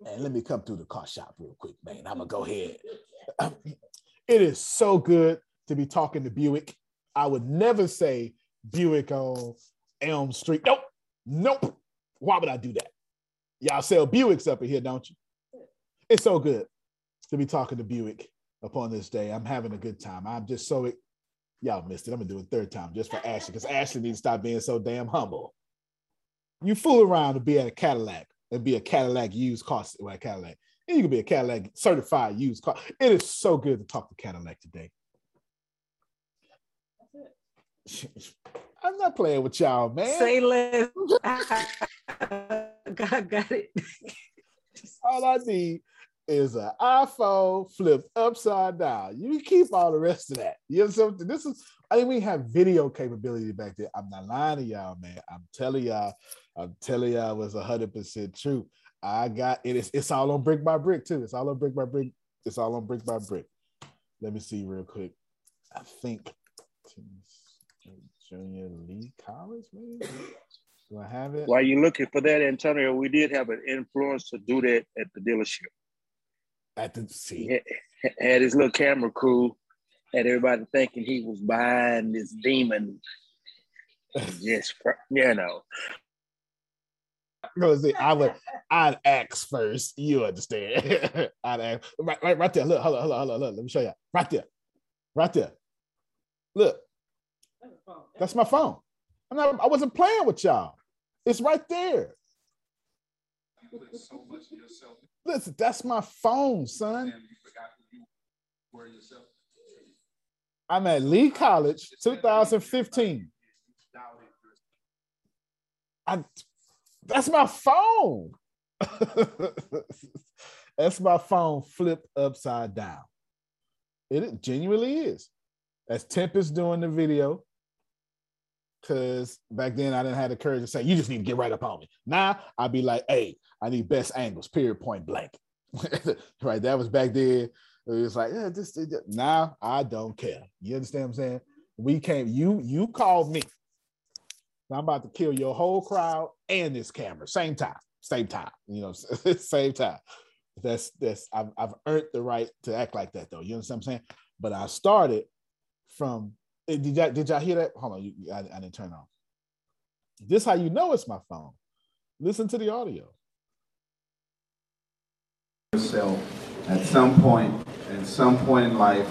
And let me come through the car shop real quick, man. I'm gonna go ahead. it is so good to be talking to Buick. I would never say Buick on Elm Street. Nope, nope. Why would I do that? Y'all sell Buicks up in here, don't you? It's so good to be talking to Buick upon this day. I'm having a good time. I'm just so y'all missed it. I'm gonna do it third time just for Ashley because Ashley needs to stop being so damn humble. You fool around to be at a Cadillac and be a Cadillac used car well, Cadillac. And you can be a Cadillac certified used car. It is so good to talk to Cadillac today. I'm not playing with y'all, man. Say less. God got it. All I need is an iPhone flipped upside down. You keep all the rest of that. You know something? This is I think we have video capability back there. I'm not lying to y'all, man. I'm telling y'all, I'm telling y'all it was hundred percent true. I got it. It's, it's all on brick by brick too. It's all on brick by brick. It's all on brick by brick. Let me see real quick. I think Junior Lee College, maybe. Do I have it? While you're looking for that, Antonio, we did have an influence to do that at the dealership. At the see, He had, his little camera crew, had everybody thinking he was buying this demon. Yes, you know. Because I would, I'd ask first. You understand? I'd ask right, right, right there. Look, hold on, hold on, hold on, look. Let me show you. Right there, right there. Look, that's my phone. I'm not. I wasn't playing with y'all. It's right there. Listen, that's my phone, son. I'm at Lee College, 2015. I, that's my phone. that's my phone flipped upside down. It genuinely is. As Tempest doing the video. Cause back then I didn't have the courage to say, you just need to get right up on me. Now I'd be like, hey, I need best angles, period, point blank. right. That was back then. It was like, yeah, this, now I don't care. You understand what I'm saying? We came, you you called me. I'm about to kill your whole crowd and this camera, same time, same time, you know, same time. That's that's I've, I've earned the right to act like that though. You understand what I'm saying? But I started from did y'all did y'all hear that? Hold on, you, I, I didn't turn on. This how you know it's my phone. Listen to the audio. Yourself at some point, at some point in life,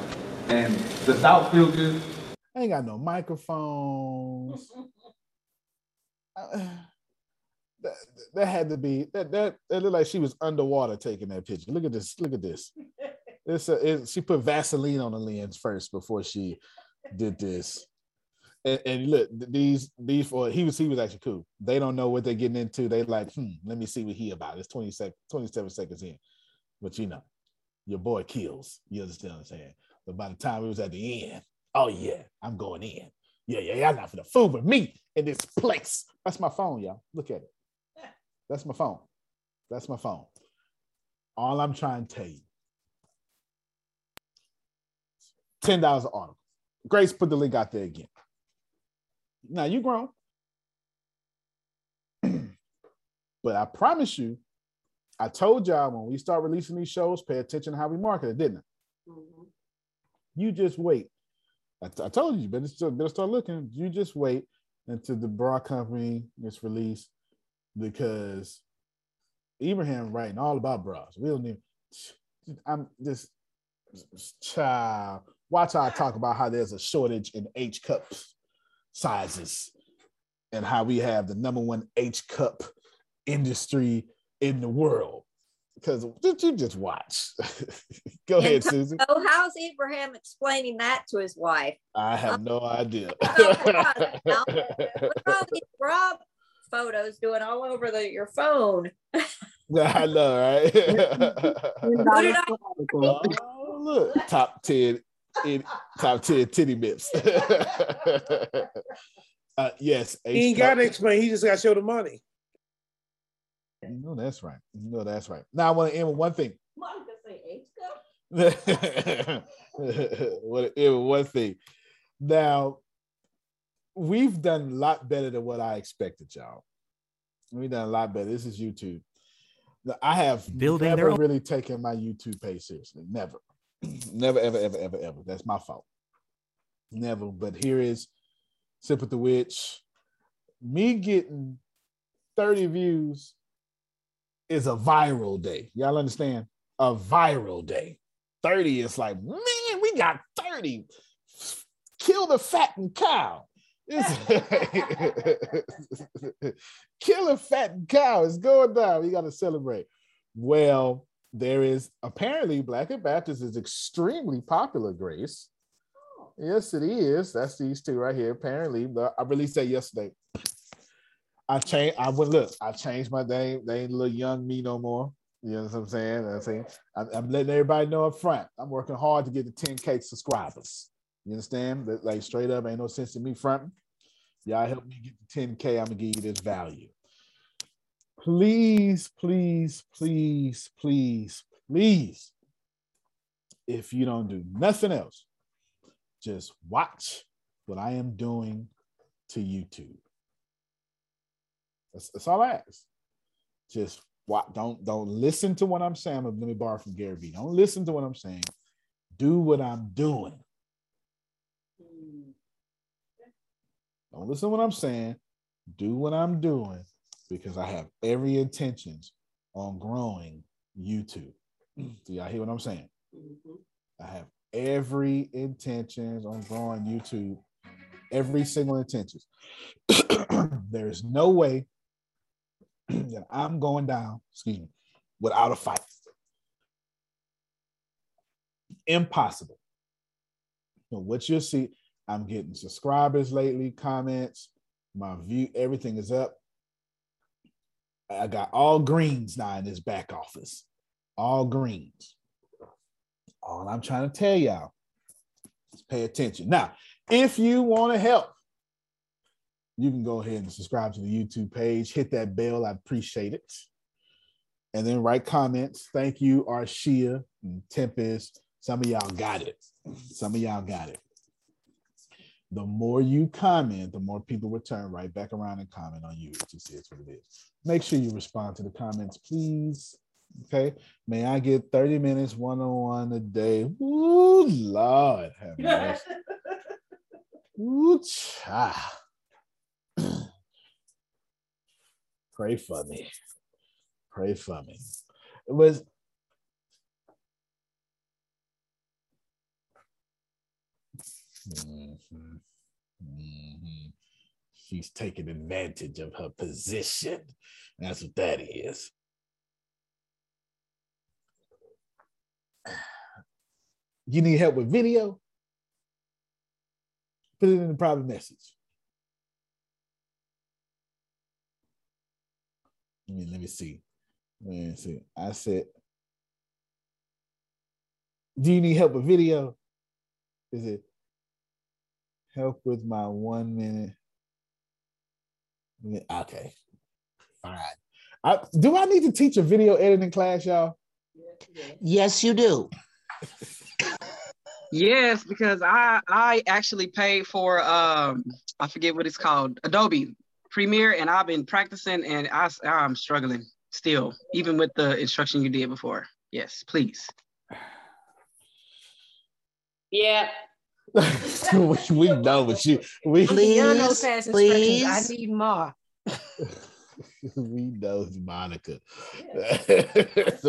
and does that feel good? I ain't got no microphones. Uh, that, that had to be that that it looked like she was underwater taking that picture. Look at this. Look at this. It's, a, it, she put Vaseline on the lens first before she did this. And, and, look, these these for he was he was actually cool. They don't know what they're getting into. They like, hmm, let me see what he about. It's 20 sec, 27 seconds in. But you know, your boy kills. You understand what I'm saying? But by the time it was at the end, oh yeah, I'm going in. Yeah, yeah, y'all not for the food with me in this place. That's my phone, y'all. Look at it. That's my phone. That's my phone. All I'm trying to tell you. $10 an article. Grace put the link out there again. Now you grown. but I promise you, I told y'all when we start releasing these shows, pay attention to how we market it, didn't I? Mm-hmm. You just wait. I, t- I told you, better, still, better start looking. You just wait until the bra company gets released because Ibrahim writing all about bras. We don't need. I'm just child. Watch how I talk about how there's a shortage in H cup sizes and how we have the number one H cup industry in the world. Because did you just watch. Go ahead, Susan. Oh, how's Abraham explaining that to his wife? I have no idea. Oh look at all these Rob photos doing all over the, your phone. I know, right? oh, look, top 10 in top 10 titty bits. uh, yes. He ain't got to explain. He just got to show the money. You know that's right. You know that's right. Now I want to end with one thing. Monica say H cup. what one thing. Now we've done a lot better than what I expected, y'all. We've done a lot better. This is YouTube. I have Building never really taken my YouTube page seriously. Never. Never, ever, ever, ever, ever. That's my fault. Never. But here is Sip with the Witch. Me getting 30 views is a viral day. Y'all understand? A viral day. 30 is like, man, we got 30. Kill the fattened cow. Kill a fattened cow. It's going down. We got to celebrate. Well, there is apparently Black and Baptist is extremely popular, Grace. Yes, it is. That's these two right here. Apparently, I released that yesterday. I changed. I went look. I changed my name. They ain't little young me no more. You know what I'm saying? I'm saying I'm, I'm letting everybody know up front. I'm working hard to get the 10k subscribers. You understand? Like straight up, ain't no sense in me fronting. Y'all help me get the 10k. I'm gonna give you this value. Please, please, please, please, please. If you don't do nothing else, just watch what I am doing to YouTube. That's, that's all I ask. Just what don't don't listen to what I'm saying. Let me borrow from Gary Vee. Don't listen to what I'm saying. Do what I'm doing. Hmm. Don't listen to what I'm saying. Do what I'm doing because I have every intentions on growing YouTube. Mm. Do y'all hear what I'm saying? Mm-hmm. I have every intentions on growing YouTube, every single intentions. there is no way that I'm going down, excuse me, without a fight. Impossible. So what you'll see, I'm getting subscribers lately, comments, my view, everything is up. I got all greens now in this back office. All greens. All I'm trying to tell y'all is pay attention. Now, if you want to help, you can go ahead and subscribe to the YouTube page, hit that bell. I appreciate it. And then write comments. Thank you, Arshia and Tempest. Some of y'all got it. Some of y'all got it. The more you comment, the more people return right back around and comment on you. It just is what it is. Make sure you respond to the comments, please. Okay. May I get 30 minutes one on one a day? Ooh, Lord have mercy. Ooh, child. Pray for me. Pray for me. It was Mhm. Mhm. She's taking advantage of her position. That's what that is. You need help with video? Put it in the private message. Let me let me see. Let me see. I said, Do you need help with video? Is it help with my one minute? minute- Okay. All right. I, do I need to teach a video editing class, y'all? Yes, you do. Yes, because I I actually paid for um I forget what it's called Adobe Premiere, and I've been practicing, and I I'm struggling still, even with the instruction you did before. Yes, please. Yeah. we, we know what you we past. I need more. we know Monica.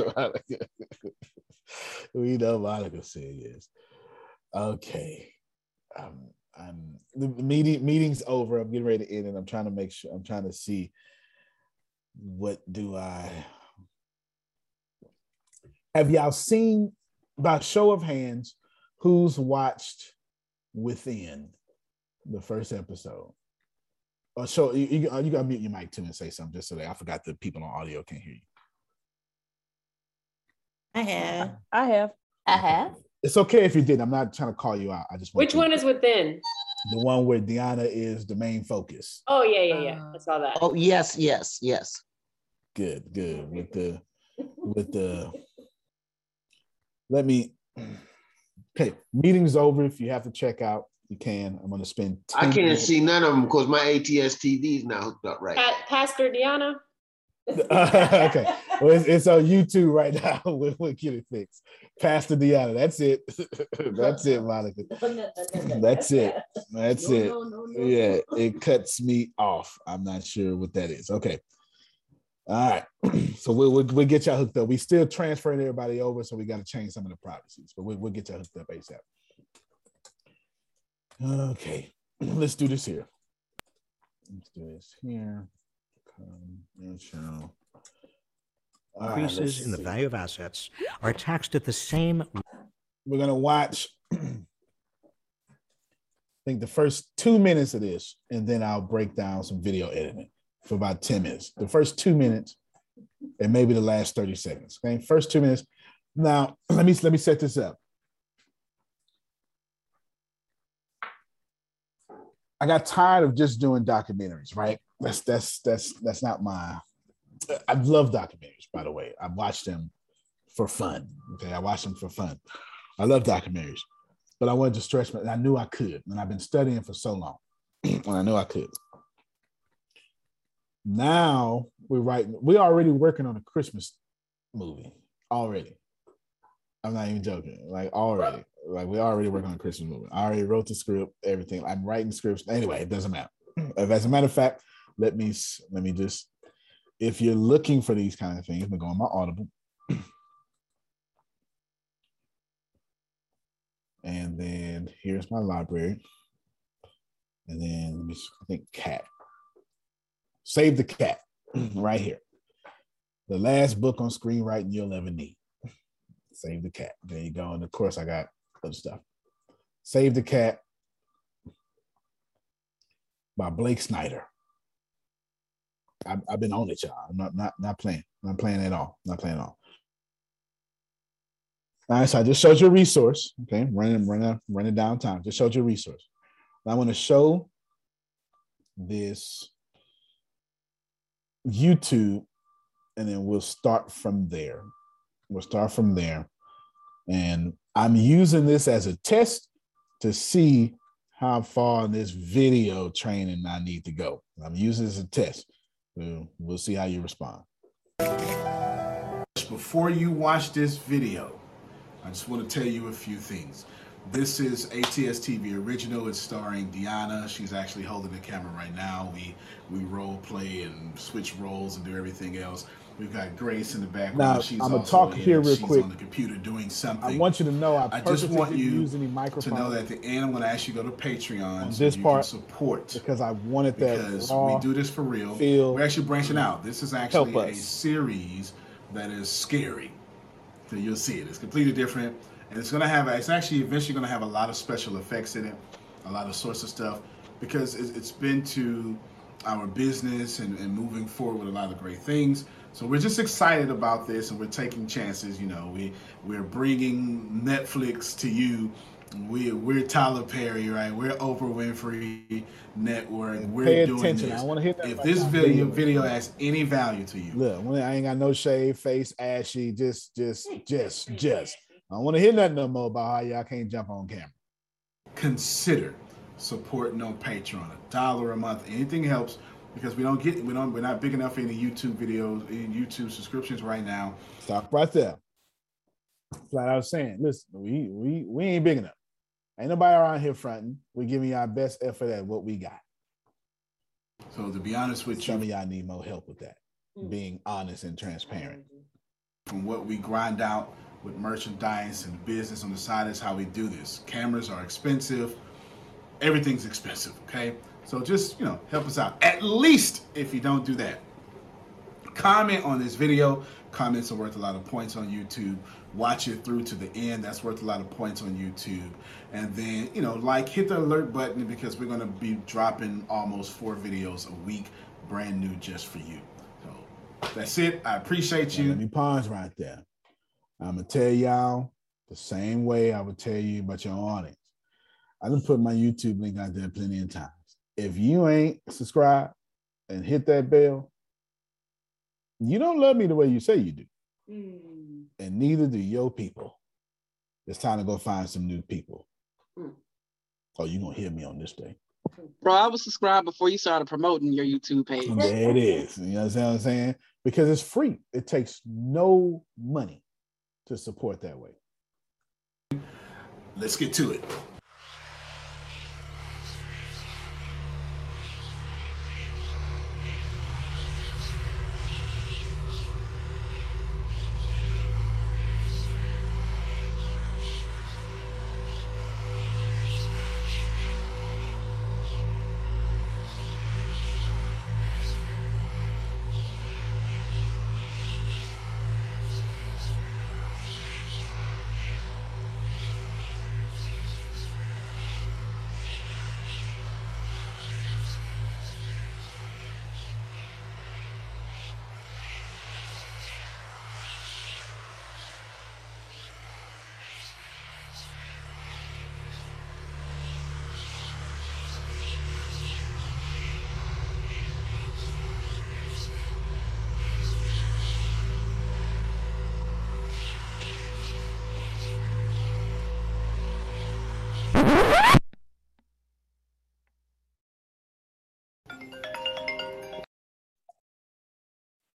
Monica. we know Monica said yes. Okay. Um, I'm the meeting meeting's over. I'm getting ready to end, and I'm trying to make sure I'm trying to see what do I have y'all seen by show of hands who's watched within the first episode? Oh, so you, you, uh, you gotta mute your mic too and say something just so that I forgot the people on audio can't hear you. I have. I have. I have. It's okay if you did. I'm not trying to call you out. I just want Which one is within? the one where Deanna is the main focus. Oh yeah, yeah, yeah. Uh, I saw that. Oh, yes, yes, yes. Good, good. With the with the let me okay. Meeting's over. If you have to check out, you can. I'm gonna spend I can't minutes- see none of them because my ATS TV is now hooked up right. Pa- Pastor Deanna. okay. Well, it's, it's on YouTube right now. we'll, we'll get it fixed. Pastor Deanna. That's it. That's it, Monica. That's it. That's it. no, no, no, Yeah, it cuts me off. I'm not sure what that is. Okay. All right. So we'll, we'll, we'll get y'all hooked up. We still transferring everybody over, so we got to change some of the privacies, but we'll, we'll get y'all hooked up ASAP. Okay. Let's do this here. Let's do this here. Come and show. Increases let's in the value of assets are taxed at the same We're gonna watch. I think the first two minutes of this, and then I'll break down some video editing for about 10 minutes. The first two minutes, and maybe the last 30 seconds. Okay, first two minutes. Now, let me let me set this up. I got tired of just doing documentaries, right? That's that's that's that's not my I love documentaries, by the way. I watch them for fun. Okay, I watch them for fun. I love documentaries, but I wanted to stretch my. I knew I could, and I've been studying for so long, and I knew I could. Now we're writing. We're already working on a Christmas movie already. I'm not even joking. Like already, like we're already working on a Christmas movie. I already wrote the script, everything. I'm writing scripts anyway. It doesn't matter. As a matter of fact, let me let me just. If you're looking for these kind of things, I'm gonna go on my Audible. And then here's my library. And then let me think cat. Save the cat right here. The last book on screenwriting you'll ever need. Save the cat. There you go. And of course, I got other stuff. Save the cat by Blake Snyder. I've, I've been on it, y'all. I'm not not not playing. Not playing at all. Not playing at all. All right, so I just showed you a resource. Okay, running, running, running down time. Just showed you a resource. I want to show this YouTube, and then we'll start from there. We'll start from there. And I'm using this as a test to see how far in this video training I need to go. I'm using this as a test. We'll, we'll see how you respond. Before you watch this video, I just want to tell you a few things. This is ATS TV original. It's starring Deanna. She's actually holding the camera right now. We we role play and switch roles and do everything else. We've got Grace in the background. Now, She's I'ma also talk here real She's quick. on the computer doing something. I want you to know I, I just want you use any to know that at the end, I'm going to ask you to go to Patreon on so this you part support because I wanted that because raw we do this for real. feel We're actually branching out. This is actually a series that is scary. So you'll see it. It's completely different, and it's gonna have. It's actually eventually gonna have a lot of special effects in it, a lot of sorts of stuff, because it's, it's been to our business and, and moving forward with a lot of great things. So we're just excited about this, and we're taking chances. You know, we we're bringing Netflix to you. We we're Tyler Perry, right? We're Oprah Winfrey Network. We're pay doing attention. this. I wanna hit that If right this now. video Video. video has any value to you, Look, I ain't got no shave, face, ashy, just, just, just, just. I don't want to hear nothing no more about how y'all can't jump on camera. consider supporting on Patreon. A dollar a month, anything helps because we don't get we don't we're not big enough for any YouTube videos, any YouTube subscriptions right now. Stop right there. Like I was saying, listen, we we we ain't big enough. Ain't nobody around here fronting. We giving you our best effort at what we got. So to be honest with Some you, of y'all need more help with that. Mm. Being honest and transparent. from what we grind out with merchandise and business on the side is how we do this. Cameras are expensive. Everything's expensive, okay? So just, you know, help us out. At least if you don't do that. Comment on this video. Comments are worth a lot of points on YouTube. Watch it through to the end. That's worth a lot of points on YouTube. And then, you know, like hit the alert button because we're going to be dropping almost four videos a week, brand new just for you. So that's it. I appreciate you. let me pause right there. I'm gonna tell y'all the same way I would tell you about your audience. I done put my YouTube link out there plenty of times. If you ain't subscribed and hit that bell, you don't love me the way you say you do. Hmm. And neither do your people. It's time to go find some new people. Hmm. Oh, you're gonna hear me on this day. Bro, I was subscribed before you started promoting your YouTube page. There it is. You know what I'm saying? Because it's free. It takes no money to support that way. Let's get to it.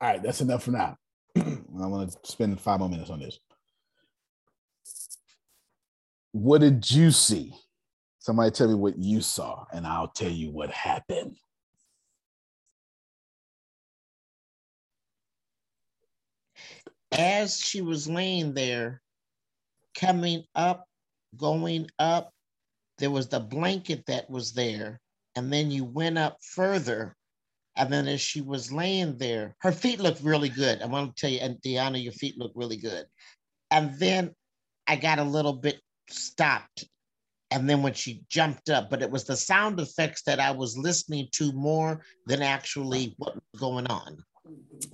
All right, that's enough for now. I want to spend five more minutes on this. What did you see? Somebody tell me what you saw, and I'll tell you what happened. As she was laying there, coming up, going up, there was the blanket that was there. And then you went up further. And then as she was laying there, her feet looked really good. I want to tell you, and Deanna, your feet look really good. And then I got a little bit stopped. And then when she jumped up, but it was the sound effects that I was listening to more than actually what was going on.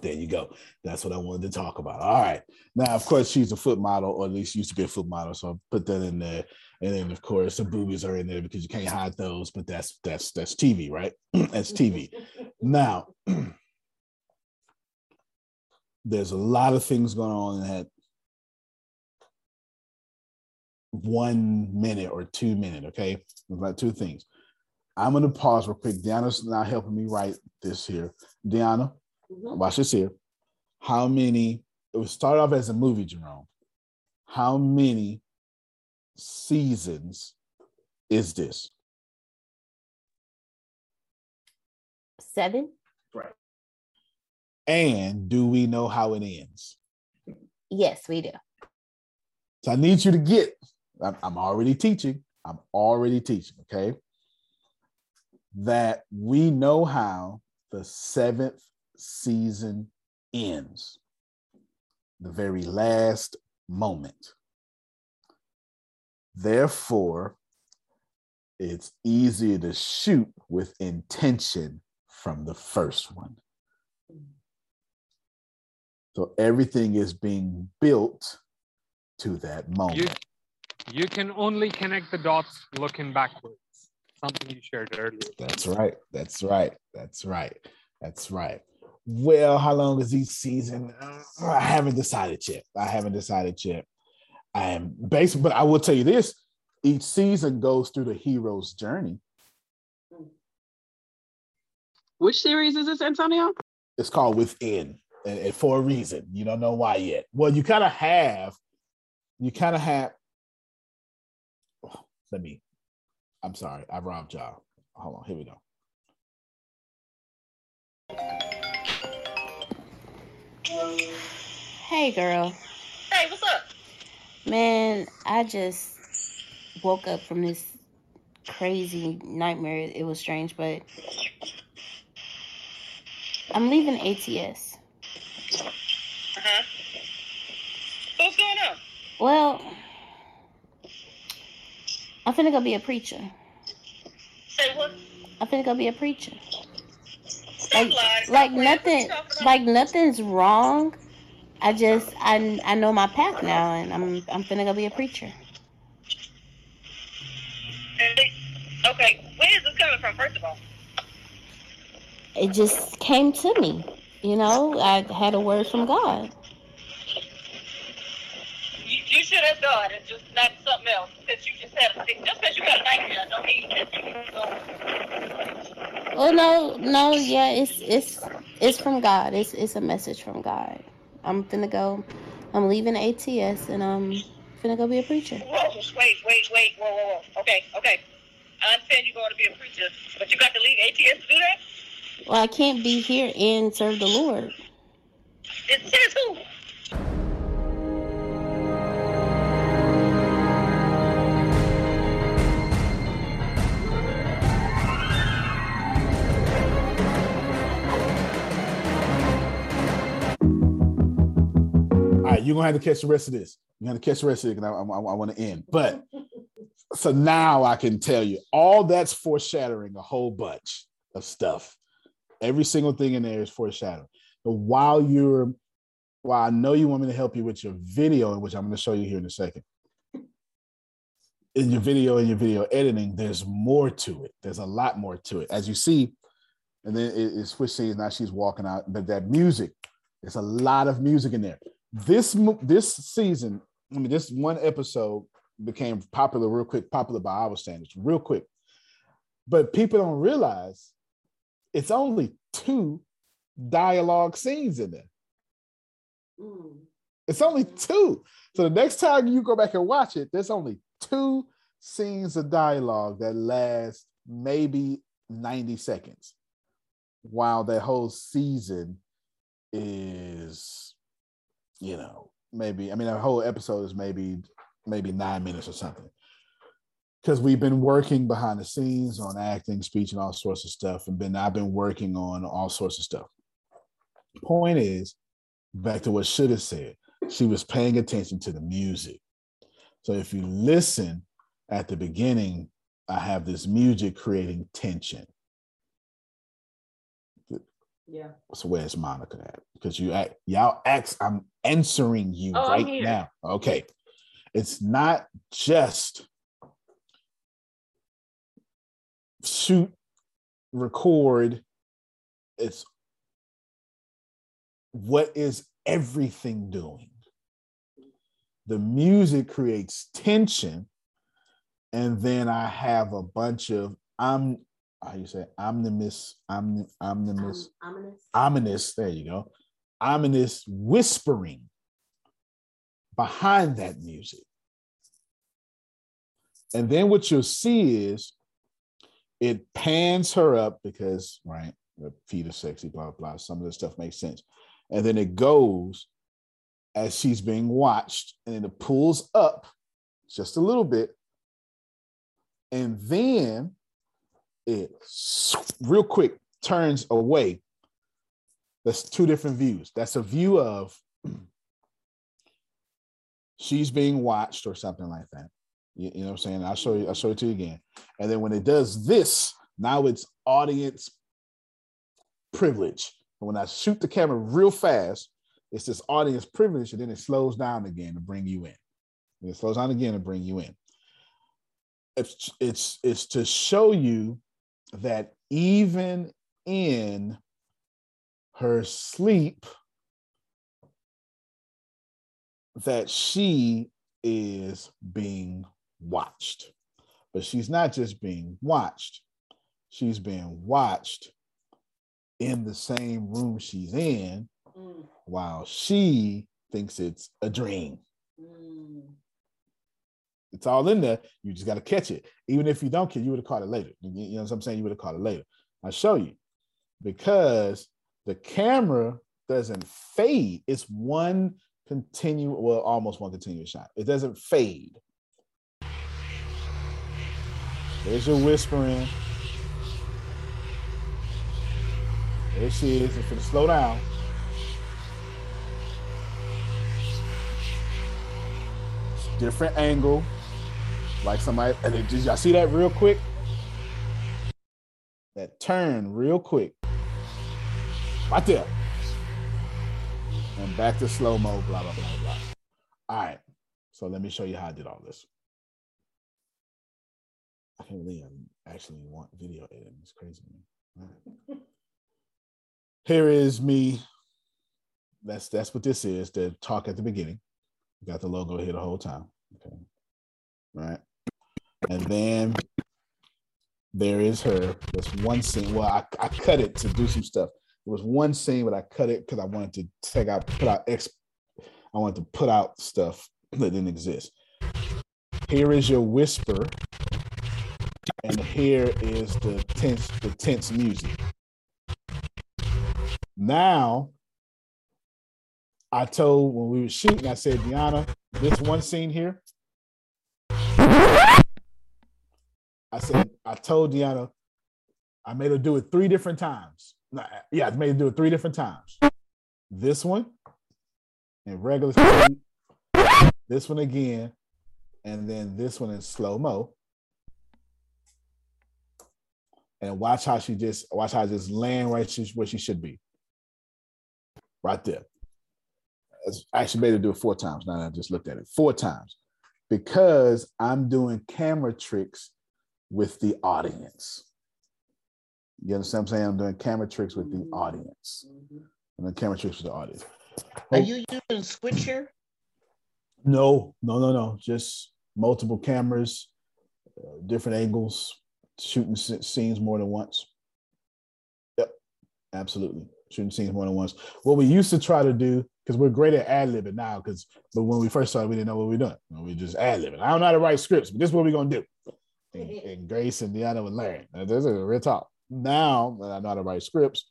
There you go. That's what I wanted to talk about. All right. Now, of course, she's a foot model, or at least used to be a foot model. So I'll put that in there. And then, of course, the boobies are in there because you can't hide those. But that's that's that's TV, right? that's TV. Now, there's a lot of things going on in that one minute or two minute. Okay, about two things. I'm going to pause real quick. Deanna's now helping me write this here. Deanna, mm-hmm. watch this here. How many? It was started off as a movie, Jerome. How many seasons is this? Seven. Right. And do we know how it ends? Yes, we do. So I need you to get, I'm, I'm already teaching, I'm already teaching, okay? That we know how the seventh season ends, the very last moment. Therefore, it's easier to shoot with intention from the first one. So everything is being built to that moment. You, you can only connect the dots looking backwards. Something you shared earlier. That's right. That's right. That's right. That's right. Well, how long is each season? Uh, I haven't decided yet. I haven't decided yet. I am based, but I will tell you this: each season goes through the hero's journey. Which series is this, Antonio? It's called Within, and, and for a reason. You don't know why yet. Well, you kind of have, you kind of have. oh, let me. I'm sorry, I robbed y'all. Hold on, here we go. Hey, girl. Hey, what's up? Man, I just woke up from this crazy nightmare. It was strange, but I'm leaving ATS. Uh-huh. What's going on? Well, I'm finna go be a preacher. Say what? I'm finna go be a preacher. Stop Like, lying. Like. Nothing, like nothing's wrong. I just, I, I know my path now, and I'm, I'm finna go be a preacher. Okay, where is this coming from, first of all? It just came to me, you know. I had a word from God. You, you should have God and just not something else. Because you just had a sick. Just because you got a nightmare, don't mean that you Well, oh, no, no, yeah, it's, it's, it's from God. It's, it's a message from God. I'm finna go. I'm leaving ATS, and I'm finna go be a preacher. Whoa, wait, wait, wait, whoa, whoa, whoa. Okay, okay. I understand you're going to be a preacher, but you got to leave ATS to do that? Well, I can't be here and serve the Lord. It says who? Right, you're gonna have to catch the rest of this. You're gonna catch the rest of it because I, I, I want to end. But so now I can tell you all that's foreshadowing a whole bunch of stuff. Every single thing in there is foreshadowing. But while you're, while I know you want me to help you with your video, which I'm going to show you here in a second, in your video and your video editing, there's more to it. There's a lot more to it. As you see, and then it, it switched scenes. Now she's walking out, but that music, there's a lot of music in there. This this season, I mean, this one episode became popular real quick, popular by our standards, real quick. But people don't realize it's only two dialogue scenes in there. Mm. It's only two. So the next time you go back and watch it, there's only two scenes of dialogue that last maybe 90 seconds, while that whole season is, you know, maybe, I mean, a whole episode is maybe maybe nine minutes or something. Because we've been working behind the scenes on acting, speech, and all sorts of stuff. And been I've been working on all sorts of stuff. Point is, back to what should have said, she was paying attention to the music. So if you listen at the beginning, I have this music creating tension. Yeah. So where's Monica at? Because you act, y'all ask, I'm answering you Oh, right here. now. Okay. It's not just shoot, record. It's what is everything doing? The music creates tension, and then I have a bunch of I'm how you say omnimus, omni, omnimus, Ominous. ominous. There you go, ominous whispering behind that music. And then what you'll see is it pans her up because, right, the feet are sexy, blah, blah, blah. Some of this stuff makes sense. And then it goes as she's being watched, and then it pulls up just a little bit. And then it real quick turns away. That's two different views. That's a view of she's being watched or something like that. You, you know what I'm saying? I'll show you, I'll show it to you again. And then when it does this, now it's audience privilege. And when I shoot the camera real fast, it's this audience privilege, and then it slows down again to bring you in. And it slows down again to bring you in. It's it's it's to show you that even in her sleep, that she is being watched. But she's not just being watched, she's being watched in the same room she's in Mm. while she thinks it's a dream. Mm. It's all in there. You just got to catch it. Even if you don't catch you would have caught it later. You you know what I'm saying? You would have caught it later. I'll show you because the camera doesn't fade. It's one continuous, well, almost one continuous shot. It doesn't fade. There's your whispering. There she is. It's gonna slow down. Different angle. Like somebody, did y'all see that real quick? That turn real quick. Right there. And back to slow mo, blah, blah, blah, blah. All right. So let me show you how I did all this. I can't believe I actually want video editing. It's crazy. Right. Here is me. That's that's what this is. The talk at the beginning. Got the logo here the whole time. Okay. Right. And then there is her. There's one scene. Well, I, I cut it to do some stuff. There was one scene, but I cut it because I wanted to take out, put out I wanted to put out stuff that didn't exist. Here is your whisper, and here is the tense, the tense music. Now, I told when we were shooting, I said, Deanna, this one scene here. I said, I told Deanna, I made her do it three different times. Yeah, I made her do it three different times. This one in regular speed, this one again, and then this one in slow mo. And watch how she just watch how I just land right where she should be. Right there. I actually made her do it four times. Now I just looked at it. Four times. Because I'm doing camera tricks with the audience. You understand what I'm saying? I'm doing camera tricks with the audience. I'm doing camera tricks with the audience. Are you using switcher? No, no, no, no. Just multiple cameras, uh, different angles, shooting scenes more than once. Yep, absolutely. shooting scenes more than once. What we used to try to do, because we're great at ad libbing now, because but when we first started, we didn't know what we were doing. We just ad libbing. I don't know how to write scripts, but this is what we're gonna do. And, and Grace and Deanna would learn. This is a real talk. Now that I know how to write scripts,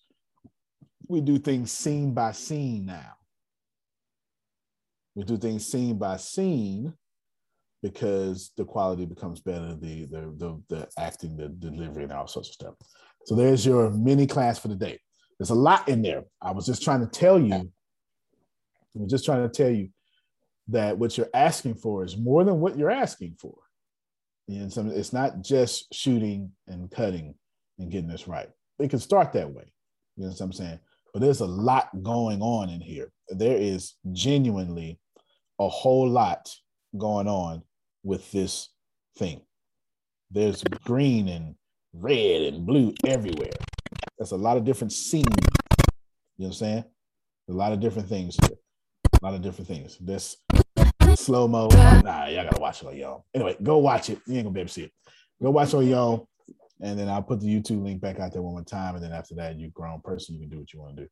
we do things scene by scene now. We do things scene by scene because the quality becomes better, the the the, the acting, the delivery, and all sorts of stuff. So there's your mini class for the day. There's a lot in there. I was just trying to tell you, I was just trying to tell you that what you're asking for is more than what you're asking for. And some, it's not just shooting and cutting and getting this right. It can start that way. You know what I'm saying? But there's a lot going on in here. There is genuinely a whole lot going on with this thing. There's green and red and blue everywhere. That's a lot of different scenes. You know what I'm saying? A lot of different things here. A lot of different things. This slow mo. Nah, y'all gotta watch it on own. Anyway, go watch it. You ain't gonna be able to see it. Go watch it on own. And then I'll put the YouTube link back out there one more time. And then after that, you grown person, you can do what you want to do.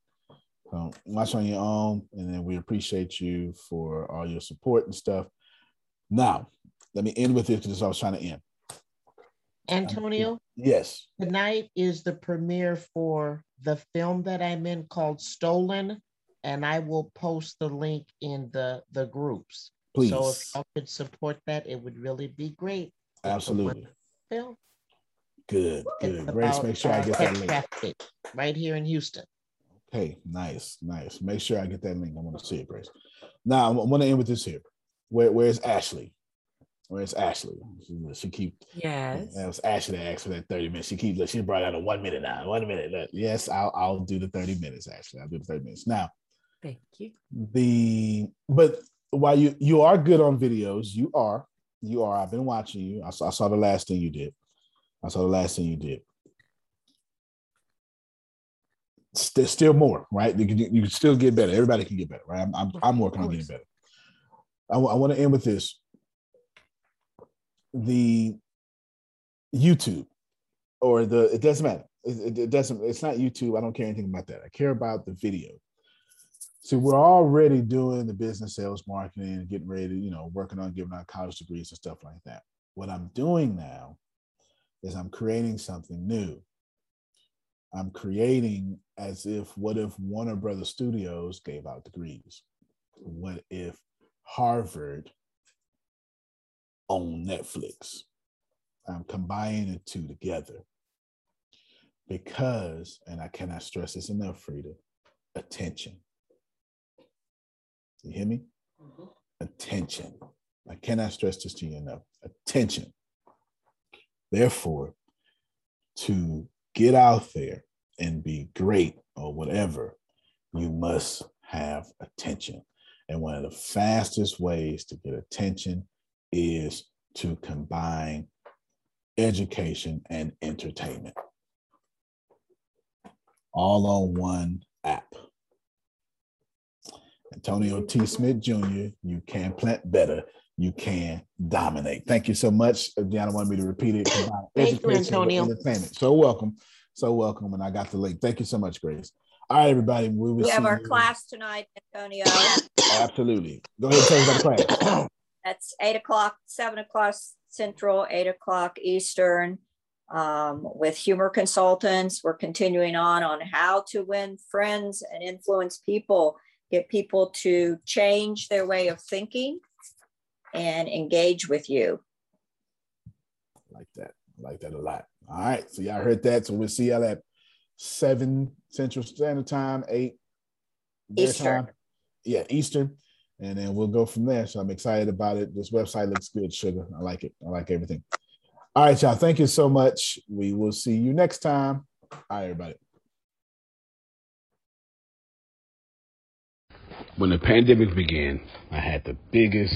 So watch on your own. And then we appreciate you for all your support and stuff. Now, let me end with this because I was trying to end. Antonio? Yes. Tonight is the premiere for the film that I'm in called Stolen, and I will post the link in the the groups. Please. So if y'all could support that, it would really be great. Absolutely. Film. Good. It's Good. Grace, about, make sure I uh, get that link. right here in Houston. Okay, nice, nice. Make sure I get that link. I want to see it, Grace. Now I want to end with this here. Where where's Ashley? Where's Ashley? She, she keep Yes. That was Ashley that asked for that 30 minutes. She keep look, she brought out a one minute now. One minute. Look, yes, I'll I'll do the 30 minutes, Ashley. I'll do the 30 minutes. Now, Thank you. the but while you you are good on videos, you are, you are. I've been watching you. I saw, I saw the last thing you did. I saw the last thing you did. There's still more, right? You can, you can still get better. Everybody can get better, right? I'm, I'm, I'm working on getting better. I want to end with this. The YouTube or the, it doesn't matter. It, it- it doesn't, it's not YouTube. I don't care anything about that. I care about the video. See, we're already doing the business sales marketing and getting ready to, you know, working on giving out college degrees and stuff like that. What I'm doing now is I'm creating something new. I'm creating as if what if Warner Brothers Studios gave out degrees? What if Harvard owned Netflix? I'm combining the two together because, and I cannot stress this enough, Frida, attention. You hear me? Mm-hmm. Attention. I cannot stress this to you enough. Attention. Therefore, to get out there and be great or whatever, you must have attention. And one of the fastest ways to get attention is to combine education and entertainment all on one app. Antonio T. Smith Jr., you can plant better. You can dominate. Thank you so much. Deanna wanted me to repeat it. Combine Thank you, Antonio. Entertainment. So welcome. So welcome. And I got the link. Thank you so much, Grace. All right, everybody. We will We have our you- class tonight, Antonio. Absolutely. Go ahead and tell us about the class. That's eight o'clock, seven o'clock Central, eight o'clock Eastern. Um, with humor consultants, we're continuing on on how to win friends and influence people, get people to change their way of thinking and engage with you. like that. I like that a lot. All right. So y'all heard that. So we'll see y'all at seven Central Standard Time, eight Eastern. time. Yeah, Eastern. And then we'll go from there. So I'm excited about it. This website looks good, sugar. I like it. I like everything. All right, y'all. Thank you so much. We will see you next time. All right, everybody. When the pandemic began, I had the biggest